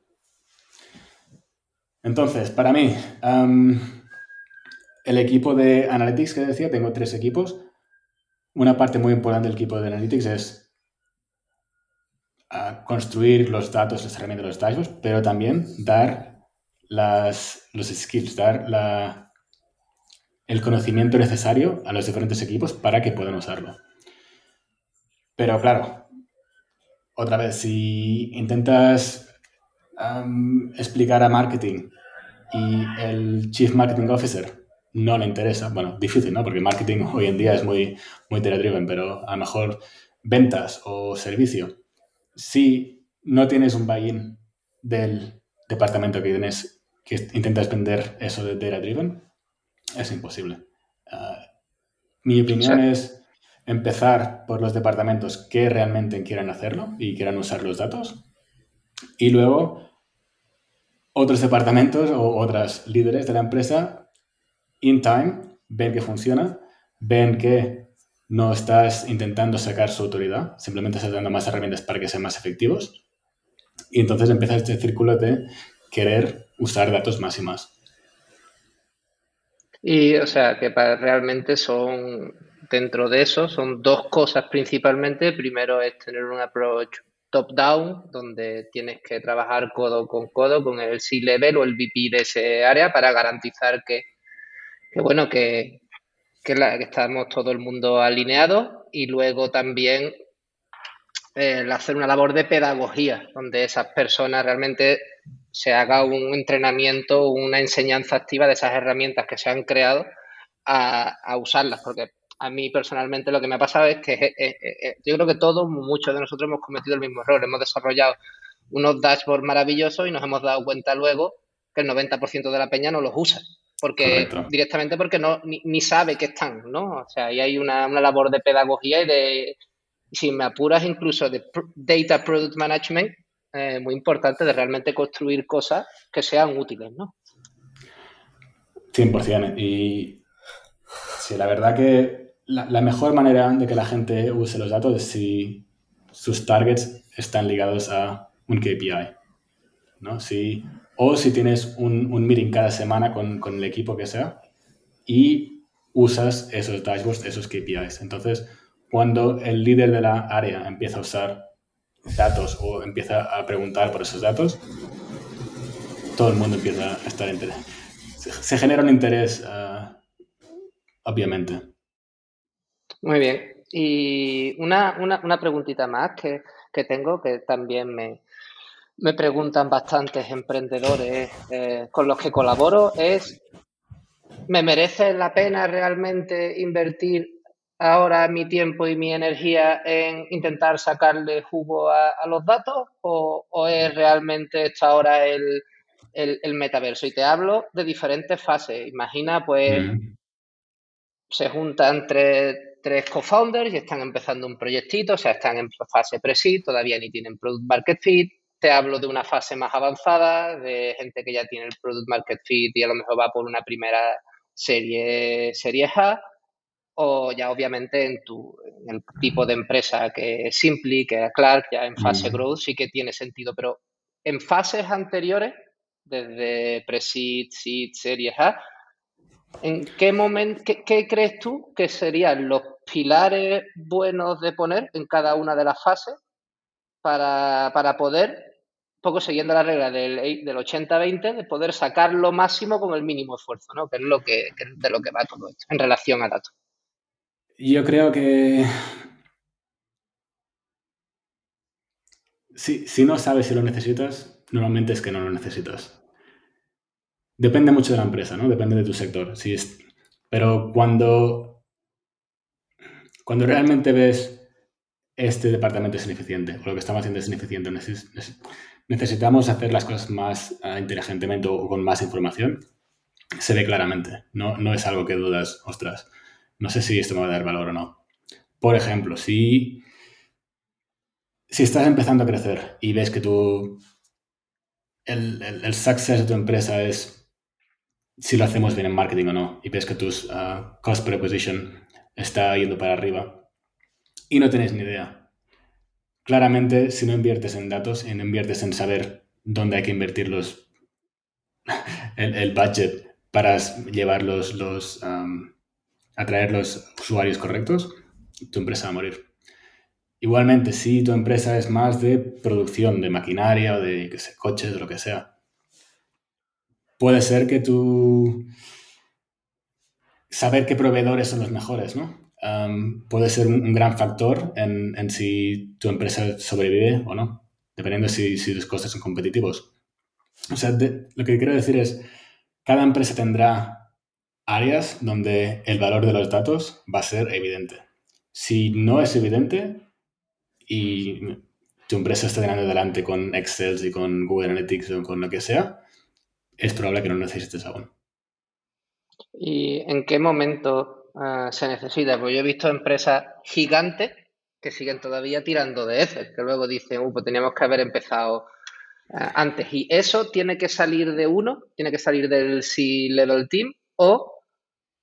Entonces, para mí, el equipo de Analytics que decía, tengo tres equipos. Una parte muy importante del equipo de Analytics es ah, construir los datos, las herramientas los dashboards, pero también dar las, los skills, dar la, el conocimiento necesario a los diferentes equipos para que puedan usarlo. Pero claro, otra vez, si intentas explicar a marketing y el Chief Marketing Officer no le interesa, bueno, difícil, ¿no? Porque marketing hoy en día es muy, muy data-driven, pero a lo mejor ventas o servicio, si no tienes un buy-in del departamento que tienes, que intentas vender eso de data-driven, es imposible. Ah, mi opinión es empezar por los departamentos que realmente quieran hacerlo y quieran usar los datos. Y luego otros departamentos o otras líderes de la empresa, in time, ven que funciona, ven que no estás intentando sacar su autoridad, simplemente estás dando más herramientas para que sean más efectivos. Y entonces empieza este círculo de querer usar datos más y más. Y, o sea, que realmente son dentro de eso son dos cosas principalmente. Primero es tener un approach top-down, donde tienes que trabajar codo con codo con el C-level o el VP de ese área para garantizar que, bueno, que, que, estamos todo el mundo alineado y luego también el hacer una labor de pedagogía, donde esas personas realmente se haga un entrenamiento, una enseñanza activa de esas herramientas que se han creado a, usarlas, porque a mí personalmente lo que me ha pasado es que eh, eh, eh, yo creo que todos, muchos de nosotros hemos cometido el mismo error. Hemos desarrollado unos dashboards maravillosos y nos hemos dado cuenta luego que el 90% de la peña no los usa. Porque directamente porque no ni, sabe que están, ¿no? O sea, ahí hay una, labor de pedagogía y de, si me apuras, incluso de data product management, muy importante de realmente construir cosas que sean útiles, ¿no? 100%. Y sí, la verdad que la, mejor manera de que la gente use los datos es si sus targets están ligados a un KPI. ¿no? Si, o si tienes un, un meeting cada semana con, con, el equipo que sea y usas esos dashboards, esos KPIs. Entonces, cuando el líder de la área empieza a usar datos o empieza a preguntar por esos datos, todo el mundo empieza a estar interesado. Se, genera un interés, ah, obviamente. Muy bien. Y una, una, una preguntita más que, tengo, que también me, me preguntan bastantes emprendedores eh, con los que colaboro, es, ¿me merece la pena realmente invertir ahora mi tiempo y mi energía en intentar sacarle jugo a, los datos o, es realmente esta ahora el, el, metaverso? Y te hablo de diferentes fases. Imagina, pues, mm. se juntan tres tres co-founders y están empezando un proyectito, o sea, están en fase pre-seed, todavía ni tienen product market fit. Te hablo de una fase más avanzada, de gente que ya tiene el product market fit y a lo mejor va por una primera serie, serie A, o ya obviamente en, tu, en el tipo de empresa que es Simply, que es Clark, ya en fase mm. growth sí que tiene sentido, pero en fases anteriores, desde pre-seed, seed, serie A, ¿En qué momento, qué, crees tú que serían los pilares buenos de poner en cada una de las fases para, poder, poco siguiendo la regla del, del 80-20, de poder sacar lo máximo con el mínimo esfuerzo, ¿no? Que es de lo que va todo esto en relación a datos. Yo creo que si, no sabes si lo necesitas, normalmente es que no lo necesitas. Depende mucho de la empresa, ¿no? Depende de tu sector. Pero cuando, cuando realmente ves este departamento es ineficiente o lo que estamos haciendo es ineficiente, necesitamos hacer las cosas más ah, inteligentemente o con más información, se ve claramente. No, no es algo que dudas, ostras, no sé si esto me va a dar valor o no. Por ejemplo, si, si estás empezando a crecer y ves que tu, el, el, el success de tu empresa es si lo hacemos bien en marketing o no, y ves que tu ah, cost per acquisition está yendo para arriba y no tienes ni idea. Claramente, si no inviertes en datos no inviertes en saber dónde hay que invertir los, el, budget para llevar los, atraer los usuarios correctos, tu empresa va a morir. Igualmente, si tu empresa es más de producción de maquinaria o de coches o lo que sea, puede ser que tú saber qué proveedores son los mejores, ¿no? Puede ser un, gran factor en, si tu empresa sobrevive o no, dependiendo si, si los costes son competitivos. O sea, lo que quiero decir es, cada empresa tendrá áreas donde el valor de los datos va a ser evidente. Si no es evidente y tu empresa está tirando adelante con Excel y con Google Analytics o con lo que sea, es probable que no necesites aún. ¿Y en qué momento eh, se necesita? Pues yo he visto empresas gigantes que siguen todavía tirando de Excel, que luego dicen, uh, pues teníamos que haber empezado eh, antes. Y eso tiene que salir de uno, tiene que salir del C-Level Team o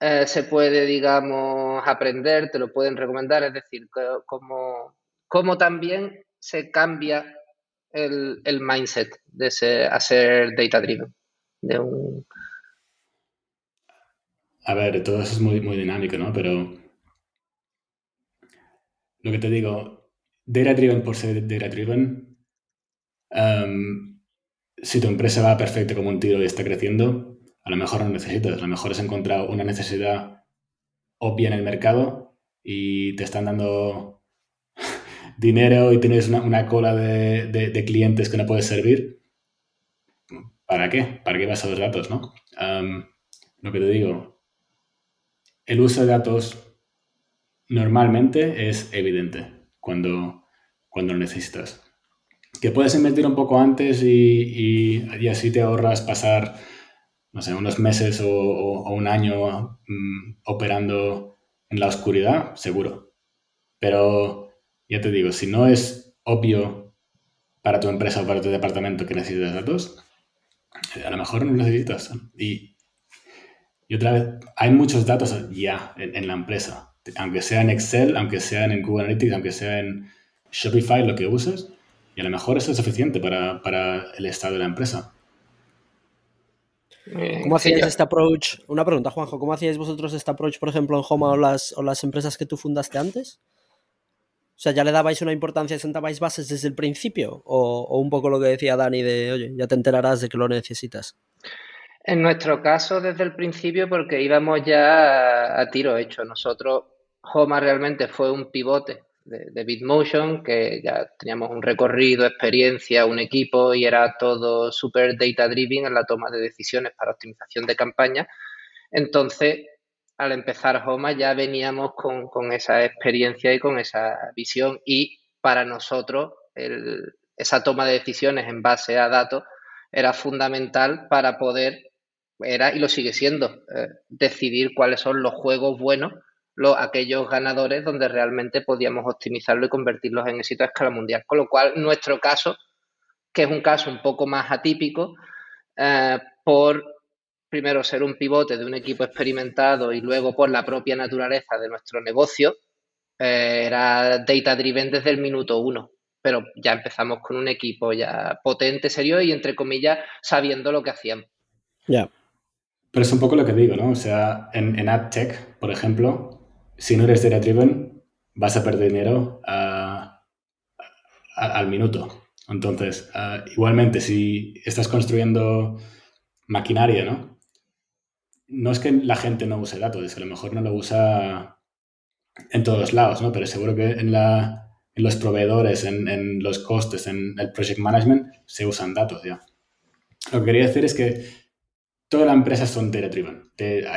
eh, se puede, digamos, aprender, te lo pueden recomendar, es decir, cómo, también se cambia el, mindset de ese, a ser data driven. De un... A ver, todo eso es muy, muy dinámico, ¿no? Pero lo que te digo, data driven por ser data driven, em, si tu empresa va perfecto como un tiro y está creciendo, a lo mejor no necesitas, a lo mejor has encontrado una necesidad obvia en el mercado y te están dando dinero y tienes una, cola de, clientes que no puedes servir. ¿Para qué? ¿Para qué vas a los datos, no? lo que te digo, el uso de datos normalmente es evidente cuando, cuando lo necesitas. Que puedes invertir un poco antes y así te ahorras pasar no sé, unos meses o, un año mm, operando en la oscuridad, seguro. Pero ya te digo, si no es obvio para tu empresa o para tu departamento que necesitas datos, a lo mejor no necesitas. Y, y otra vez, hay muchos datos ya en, la empresa, aunque sea en Excel, aunque sea en Google Analytics, aunque sea en Shopify, lo que uses, y a lo mejor eso es suficiente para, para el estado de la empresa. Eh, ¿Cómo hacíais este approach? Una pregunta, Juanjo, ¿cómo hacíais vosotros este approach, por ejemplo, en Homa o las, o las empresas que tú fundaste antes? O sea, ¿ya le dabais una importancia y sentabais bases desde el principio? O, un poco lo que decía Dani de, oye, ya te enterarás de que lo necesitas? En nuestro caso, desde el principio, porque íbamos ya a, tiro hecho. Nosotros, Homa realmente fue un pivote de, Bitmotion, que ya teníamos un recorrido, experiencia, un equipo y era todo super data driven en la toma de decisiones para optimización de campaña. Entonces, al empezar Homa ya veníamos con, esa experiencia y con esa visión y para nosotros esa toma de decisiones en base a datos era fundamental para poder, era y lo sigue siendo, eh, decidir cuáles son los juegos buenos aquellos ganadores donde realmente podíamos optimizarlo y convertirlos en éxito a escala mundial. Con lo cual, nuestro caso, que es un caso un poco más atípico, eh, por primero ser un pivote de un equipo experimentado y luego por la propia naturaleza de nuestro negocio, eh, era data driven desde el minuto uno. Pero ya empezamos con un equipo ya potente, serio y entre comillas sabiendo lo que hacíamos. Ya. Pero es un poco lo que digo, ¿no? O sea, en, en AdTech, por ejemplo, si no eres data driven, vas a perder dinero al minuto. Entonces, igualmente, si estás construyendo maquinaria, ¿no? No es que la gente no use datos, a lo mejor no lo usa en todos lados, ¿no? Pero seguro que en, la, en los proveedores, en, los costes, en el project management, se usan datos ya. Lo que quería decir es que toda la empresa son data driven.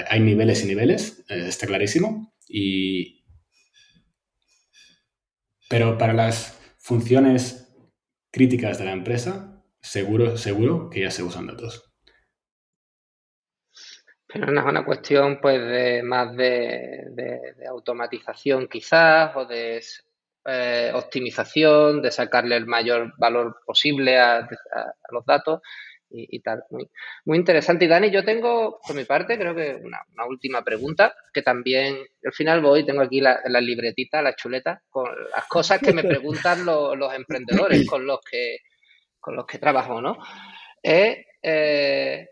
Hay niveles y niveles, eh, está clarísimo. Y, pero para las funciones críticas de la empresa, seguro, seguro que ya se usan datos. Pero no es una cuestión pues de más de, automatización quizás o de eh, optimización, de sacarle el mayor valor posible a los datos y, tal. Muy, muy interesante. Y Dani, yo tengo, por mi parte, creo que una, última pregunta, que también al final voy, tengo aquí la, la libretita, la chuleta, con las cosas que me preguntan los emprendedores con los que, con los que trabajo, ¿no? Eh,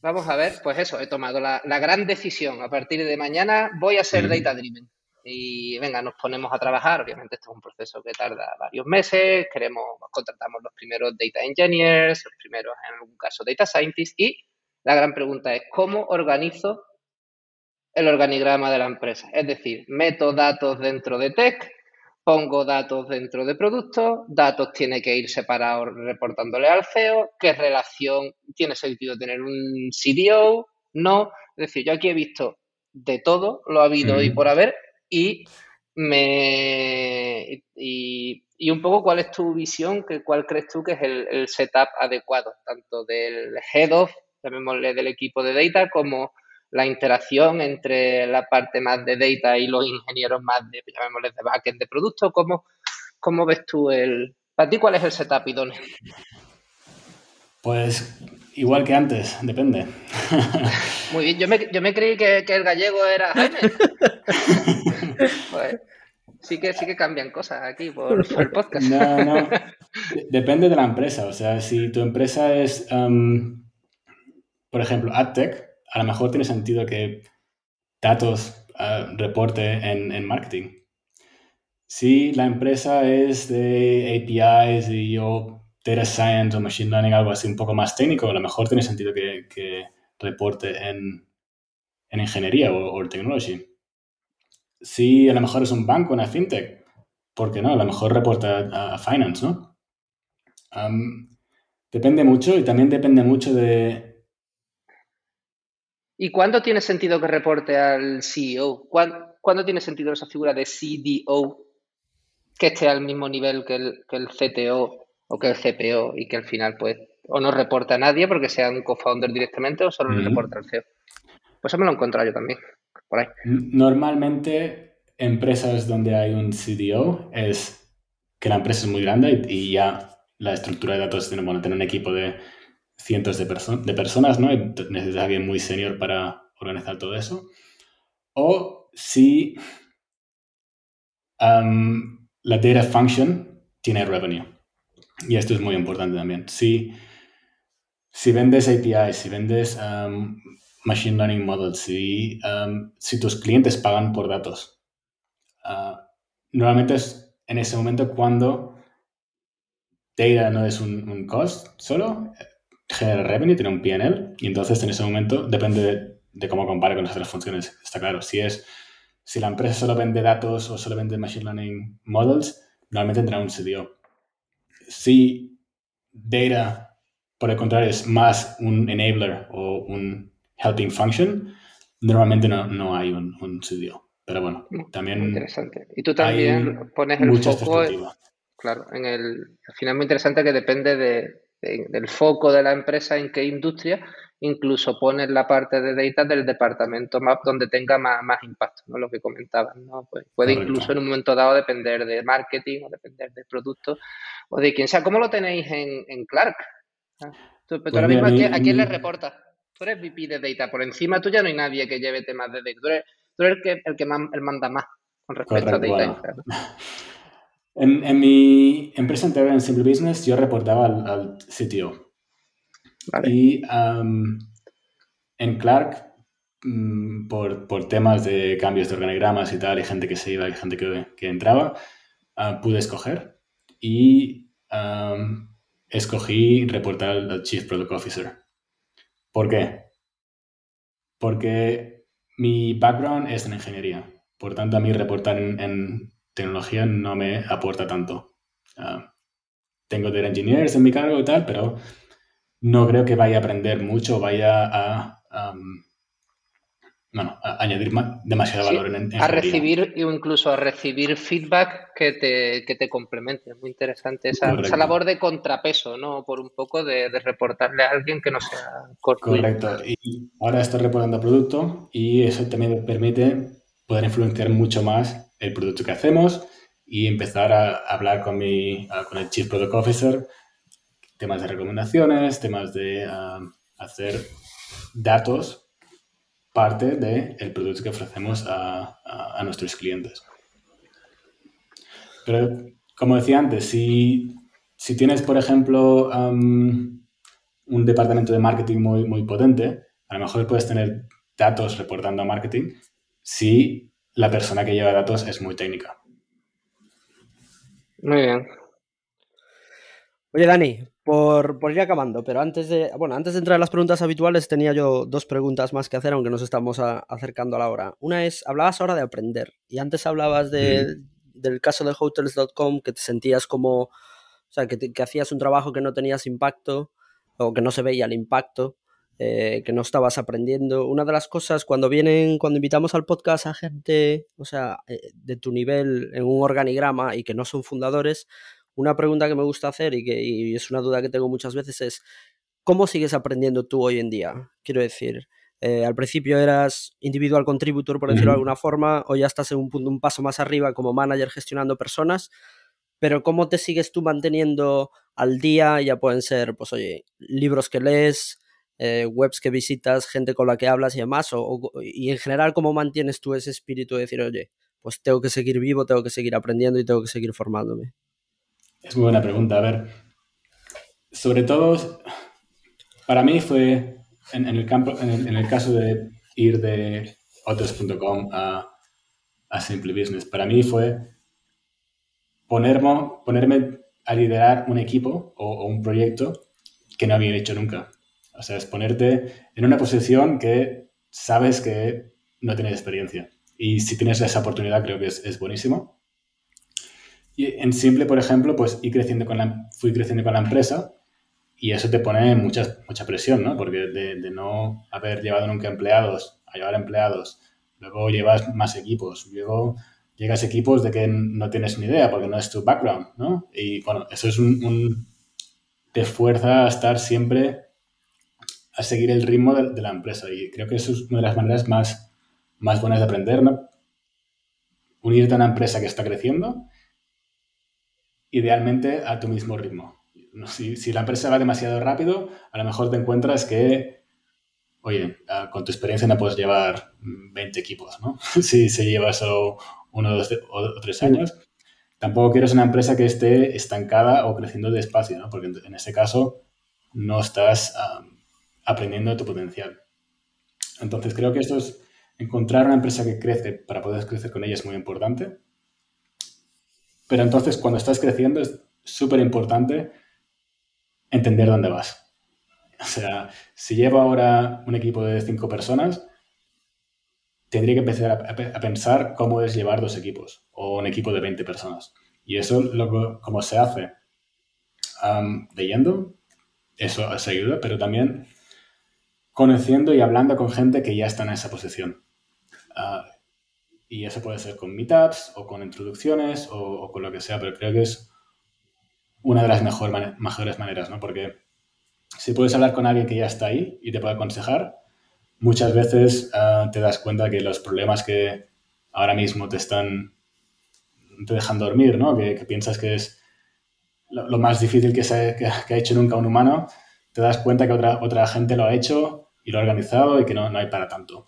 vamos a ver, pues eso, he tomado la, la, gran decisión. A partir de mañana voy a ser data driven y venga, nos ponemos a trabajar. Obviamente esto es un proceso que tarda varios meses, queremos, contratamos los primeros data engineers, los primeros en algún caso data scientists y la gran pregunta es cómo organizo el organigrama de la empresa. Es decir, meto datos dentro de tech, pongo datos dentro de productos, datos tiene que ir separados reportándole al CEO, qué relación tiene sentido tener un CDO, no, Es decir, yo aquí he visto de todo, lo ha habido y por haber, y me y, un poco cuál es tu visión, que, cuál crees tú que es el, setup adecuado, tanto del head of, llamémosle del equipo de data, como la interacción entre la parte más de data y los ingenieros más de, llamémosle, de backend de producto, ¿cómo, cómo ves tú el, para ti cuál es el setup idóneo? Pues igual que antes, depende. Muy bien, yo me, yo me creí que, el gallego era Jaime. pues, sí que sí que cambian cosas aquí por, el podcast. No, no. Depende de la empresa. O sea, si tu empresa es, um, por ejemplo, AdTech, a lo mejor tiene sentido que datos uh, reporte en, en marketing. Si la empresa es de APIs y yo data science o machine learning, algo así un poco más técnico, a lo mejor tiene sentido que, reporte en, ingeniería o, o technology. Si a lo mejor es un banco, una fintech, ¿por qué no? A lo mejor reporta a, finance, ¿no? depende mucho y también depende mucho de... ¿Y cuándo tiene sentido que reporte al CEO? ¿Cuándo, tiene sentido esa figura de CDO que esté al mismo nivel que el, que el CTO o que el CPO y que al final pues o no reporta a nadie porque sea un co-founder directamente o solo le reporta al CEO. Pues eso me lo he encontrado yo también, Normalmente, empresas donde hay un CDO es que la empresa es muy grande y, ya la estructura de datos tiene, bueno, un equipo de cientos de, de personas, ¿no? Necesitas alguien muy senior para organizar todo eso. O si la data function tiene revenue. Y esto es muy importante también. Si, si vendes APIs, si vendes um, Machine Learning Models, si, um, si tus clientes pagan por datos, uh, normalmente es en ese momento cuando data no es un, cost solo, genera revenue, tiene un PNL, y entonces en ese momento depende de, cómo compare con las otras funciones. Está claro, si es si la empresa solo vende datos o solo vende Machine Learning Models, normalmente tendrá un CDO si data, por el contrario, es más un enabler o un helping function, normalmente no, hay un, un Pero bueno, mm, también. Interesante. Y tú también pones el foco. claro, en el. Al final, muy interesante que depende del foco de la empresa en qué industria, incluso pones la parte de data del departamento map donde tenga más, impacto, ¿no? Lo que comentaban, ¿no? Pues puede incluso en un momento dado depender de marketing o depender de producto o de quien sea. ¿Cómo lo tenéis en, Clark? Ah, tú, pues ahora mismo, ¿a, quién, le reportas? Tú eres VP de Data. Por encima tuya no hay nadie que lleve temas de Data. Tú eres, el que, el que manda más con respecto a Data. En, mi empresa anterior en Simple Business yo reportaba al, CTO. Y en Clark, mm, por, temas de cambios de organigramas y tal, y gente que se iba y gente que, entraba, ah, pude escoger. Y escogí reportar al Chief Product Officer. ¿Por qué? Porque mi background es en ingeniería. Por tanto, a mí reportar en, tecnología no me aporta tanto. tengo de engineers en mi cargo y tal, pero no creo que vaya a aprender mucho, vaya a bueno, añadir demasiado valor en, A recibir, incluso a recibir feedback que te, que te complemente. Es muy interesante esa, labor de contrapeso, ¿no? Por un poco de, reportarle a alguien que no sea corto. Correcto. Y ahora estoy reportando producto y eso también permite poder influenciar mucho más el producto que hacemos y empezar a hablar con, mi, con el Chief Product Officer temas de recomendaciones, temas de ah, hacer datos parte del producto que ofrecemos a, nuestros clientes. Pero, como decía antes, si, tienes, por ejemplo, un departamento de marketing muy, muy potente, a lo mejor puedes tener datos reportando a marketing si la persona que lleva datos es muy técnica. Muy bien. Oye, Dani, por, ir acabando, pero antes de, bueno, antes de entrar en las preguntas habituales tenía yo dos preguntas más que hacer, aunque nos estamos acercando a la hora. Una es, hablabas ahora de aprender y antes hablabas del caso de hotels.com, que te sentías como, o sea, que, hacías un trabajo que no tenías impacto o que no se veía el impacto eh, que no estabas aprendiendo. Una de las cosas cuando vienen, cuando invitamos al podcast a gente, o sea, eh, de tu nivel en un organigrama y que no son fundadores, una pregunta que me gusta hacer y que es una duda que tengo muchas veces es, ¿cómo sigues aprendiendo tú hoy en día? Quiero decir, eh, al principio eras individual contributor, por decirlo de alguna forma, o ya estás en un, punto, un paso más arriba como manager gestionando personas, pero ¿cómo te sigues tú manteniendo al día? Ya pueden ser, pues oye, libros que lees, eh, webs que visitas, gente con la que hablas y demás, y en general, ¿cómo mantienes tú ese espíritu de decir, oye, pues tengo que seguir vivo, tengo que seguir aprendiendo y tengo que seguir formándome? Es muy buena pregunta. A ver, sobre todo, para mí fue en, el, caso de ir de otros.com a, Simple Business, para mí fue ponerme, ponerme a liderar un equipo o, un proyecto que no había hecho nunca. O sea, es ponerte en una posición que sabes que no tienes experiencia. Y si tienes esa oportunidad, creo que es, es buenísimo. Y en Simple, por ejemplo, pues creciendo con la, fui creciendo con la empresa y eso te pone mucha, mucha presión, ¿no? Porque de, no haber llevado nunca empleados a llevar empleados, luego llevas más equipos, luego llegas a equipos de que no tienes ni idea porque no es tu background, ¿no? Y bueno, eso es un, te fuerza a estar siempre a seguir el ritmo de, de, la empresa y creo que eso es una de las maneras más, más buenas de aprender, ¿no? Unirte a una empresa que está creciendo idealmente a tu mismo ritmo. Si, si, la empresa va demasiado rápido, a lo mejor te encuentras que, oye, ah, con tu experiencia no puedes llevar 20 equipos, ¿no? si se lleva solo uno dos, o tres años. Tampoco quieres una empresa que esté estancada o creciendo despacio, ¿no? Porque en ese caso no estás aprendiendo tu potencial. Entonces creo que esto es encontrar una empresa que crece para poder crecer con ella es muy importante pero entonces cuando estás creciendo es súper importante entender dónde vas. O sea, si llevo ahora un equipo de cinco personas, tendría que empezar a, pensar cómo es llevar dos equipos o un equipo de 20 personas. Y eso, lo, como se hace leyendo, eso, ayuda, pero también conociendo y hablando con gente que ya está en esa posición. Ah, y eso puede ser con meetups o con introducciones o, con lo que sea, pero creo que es una de las mejor mejores maneras, ¿no? Porque si puedes hablar con alguien que ya está ahí y te puede aconsejar, muchas veces ah, te das cuenta que los problemas que ahora mismo te están, te dejan dormir, ¿no? Que, piensas que es lo, más difícil que, se, que, ha hecho nunca un humano, te das cuenta que otra, otra gente lo ha hecho y lo ha organizado y que no, no hay para tanto.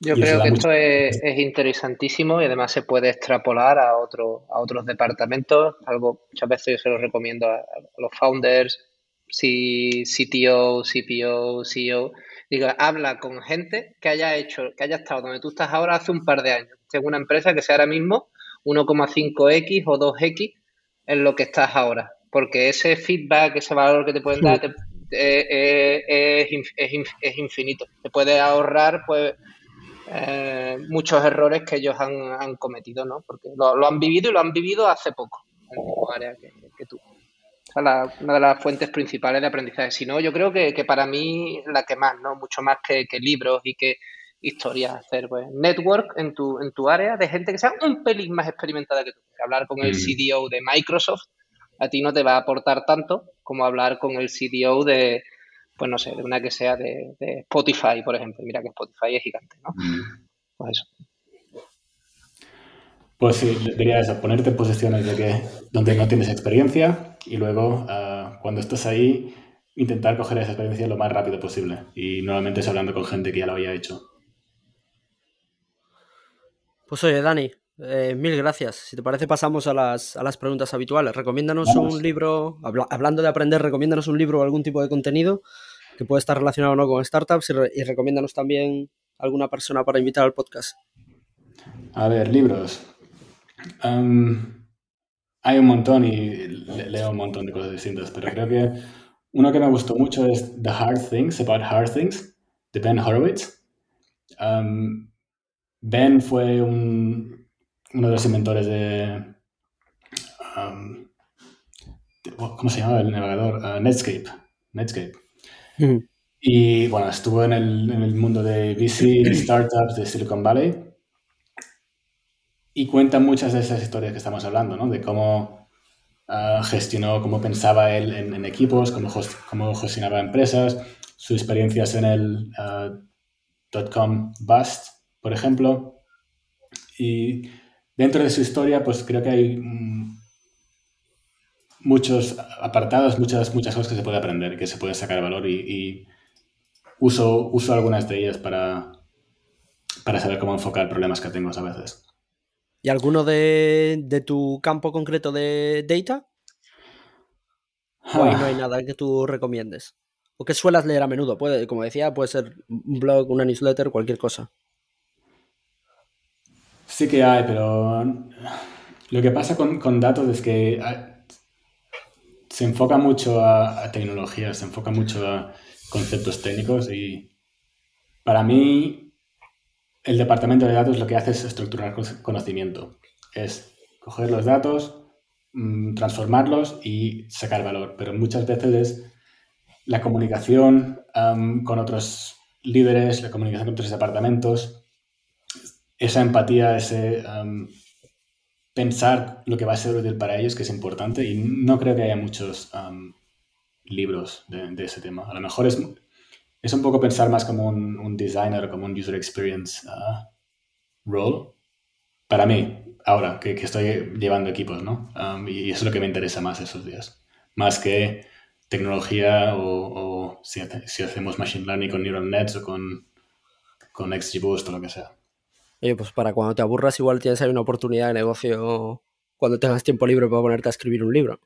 Yo creo que esto es, interesantísimo y además se puede extrapolar a, otro, a otros departamentos. Algo muchas veces yo se lo recomiendo a, los founders, CTO, CPO, CEO. Digo, habla con gente que haya hecho, que haya estado donde tú estás ahora hace un par de años. Tengo una empresa que sea ahora mismo 1,5x o 2x en lo que estás ahora. Porque ese feedback, ese valor que te pueden dar eh, eh, es, es infinito. Te puede ahorrar, pues eh, muchos errores que ellos han, cometido, ¿no? Porque lo, han vivido y lo han vivido hace poco, en el mismo área que, tú. una de las fuentes principales de aprendizaje. Si no, yo creo que, para mí la que más, ¿no? Mucho más que, libros y que historias hacer, pues, network en tu, en tu área de gente que sea un pelín más experimentada que tú. Hablar con el mm. CDO de Microsoft a ti no te va a aportar tanto como hablar con el CDO de, pues no sé, de una que sea de, Spotify, por ejemplo. Mira que Spotify es gigante, ¿no? Mm. Pues eso. Pues sí, diría eso, ponerte en posiciones de que, donde no tienes experiencia y luego ah, cuando estás ahí intentar coger esa experiencia lo más rápido posible y normalmente es hablando con gente que ya lo había hecho. Pues oye, Dani, eh, mil gracias. Si te parece, pasamos a las, a las preguntas habituales. Recomiéndanos un libro, hablando de aprender, recomiéndanos un libro o algún tipo de contenido que puede estar relacionado o no con startups y, recomiéndanos también alguna persona para invitar al podcast. A ver, libros. hay un montón y leo un montón de cosas distintas, pero creo que uno que me gustó mucho es The Hard Things About Hard Things, de Ben Horowitz. ben fue uno de los inventores de, ¿Cómo se llama el navegador? Uh, Netscape. Netscape. Y bueno, estuvo en el, en el mundo de VC, startups de Silicon Valley. Y cuenta muchas de esas historias que estamos hablando, ¿no? De cómo uh, gestionó, cómo pensaba él en, equipos, cómo, cómo, gestionaba empresas, sus experiencias en el uh, dot-com bust, por ejemplo. Y dentro de su historia, pues creo que hay mm, muchos apartados, muchas, muchas cosas que se puede aprender, que se puede sacar valor y, y uso, uso algunas de ellas para, para saber cómo enfocar problemas que tengo a veces. ¿Y alguno de, de tu campo concreto de data? ¿O no hay ah. nada que tú recomiendes? ¿O que suelas leer a menudo? Puede, como decía, puede ser un blog, una newsletter, cualquier cosa. Sí que hay, pero lo que pasa con, con datos es que se enfoca mucho a, a tecnología, se enfoca mucho a conceptos técnicos y para mí el departamento de datos lo que hace es estructurar conocimiento. Es coger los datos, mm, transformarlos y sacar valor. Pero muchas veces es la comunicación con otros líderes, la comunicación con otros departamentos, esa empatía, ese pensar lo que va a ser útil para ellos, que es importante. Y no creo que haya muchos libros de, ese tema. A lo mejor es, es un poco pensar más como un, un designer, como un user experience uh, role. Para mí, ahora que, que estoy llevando equipos, ¿no? Um, y eso es lo que me interesa más esos días. Más que tecnología o, o si, si, hacemos machine learning con neural nets o con, con XGBoost o lo que sea. Oye, pues para cuando te aburras igual tienes ahí una oportunidad de negocio cuando tengas tiempo libre para ponerte a escribir un libro.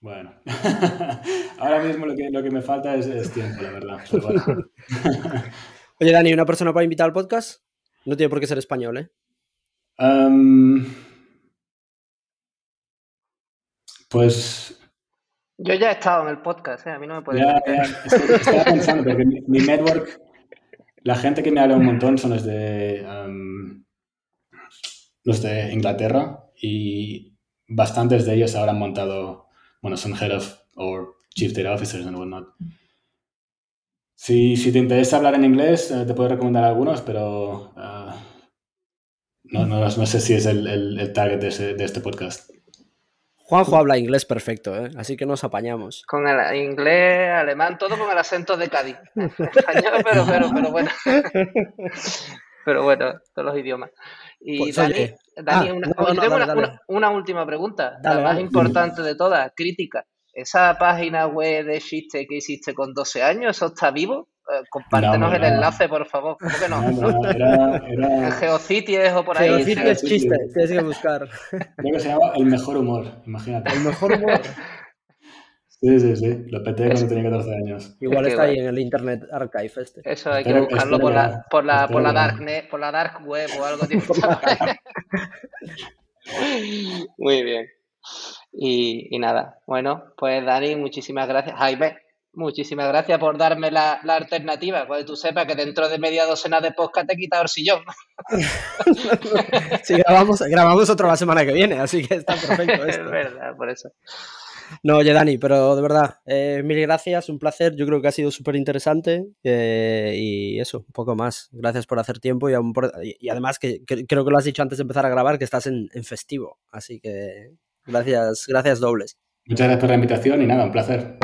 Bueno, ahora mismo lo que, lo que me falta es, tiempo, la verdad. Oye, Dani, ¿una persona para invitar al podcast? No tiene por qué ser español, ¿eh? pues... Yo ya he estado en el podcast, ¿eh? a mí no me puede... Ya, ya, estaba pensando, porque mi, network, la gente que me habla un montón son los de, los de Inglaterra y bastantes de ellos ahora han montado bueno, son head of or chief data officers and whatnot. Si, si te interesa hablar en inglés, eh, te puedo recomendar algunos, pero uh, no, no, no, sé si es el, el, el target de, de, este podcast. Juanjo habla inglés perfecto, ¿eh? así que nos apañamos. Con el inglés, alemán, todo con el acento de Cádiz. Español, pero, pero, pero bueno. pero bueno, todos los idiomas. Y pues, Dani, Dani ah, una, tengo una, una, última pregunenta, la más importante de todas, crítica. ¿Esa página web de chiste que hiciste con 12 años, eso está vivo? Eh, compártenos el enlace, por favor. ¿Cómo que no? era, era... En Geocities o por ahí. Geocities es chiste, tienes que buscar. Creo que se llama El Mejor Humor, imagínate. El Mejor Humor. Sí, sí, sí. Lo peté cuando tenía 14 años. Igual está ahí en el Internet Archive este. Eso hay que buscarlo por la, por, la, por, la darknet, por la dark web o algo tipo. Muy bien. Y, y, nada, bueno, pues Dani, muchísimas gracias. Jaime, muchísimas gracias por darme la, la alternativa. Pues tú sepas que dentro de media docena de podcast te he quitado el sillón. sí, grabamos, grabamos otro la semana que viene, así que está perfecto. Esto. Es verdad, por eso. No, oye, Dani, pero de verdad, eh, mil gracias, un placer. Yo creo que ha sido súper interesante eh, y eso, un poco más. Gracias por hacer tiempo y, y además que, creo que lo has dicho antes de empezar a grabar, que estás en, festivo. Así que gracias, gracias dobles. Muchas gracias por la invitación y nada, un placer.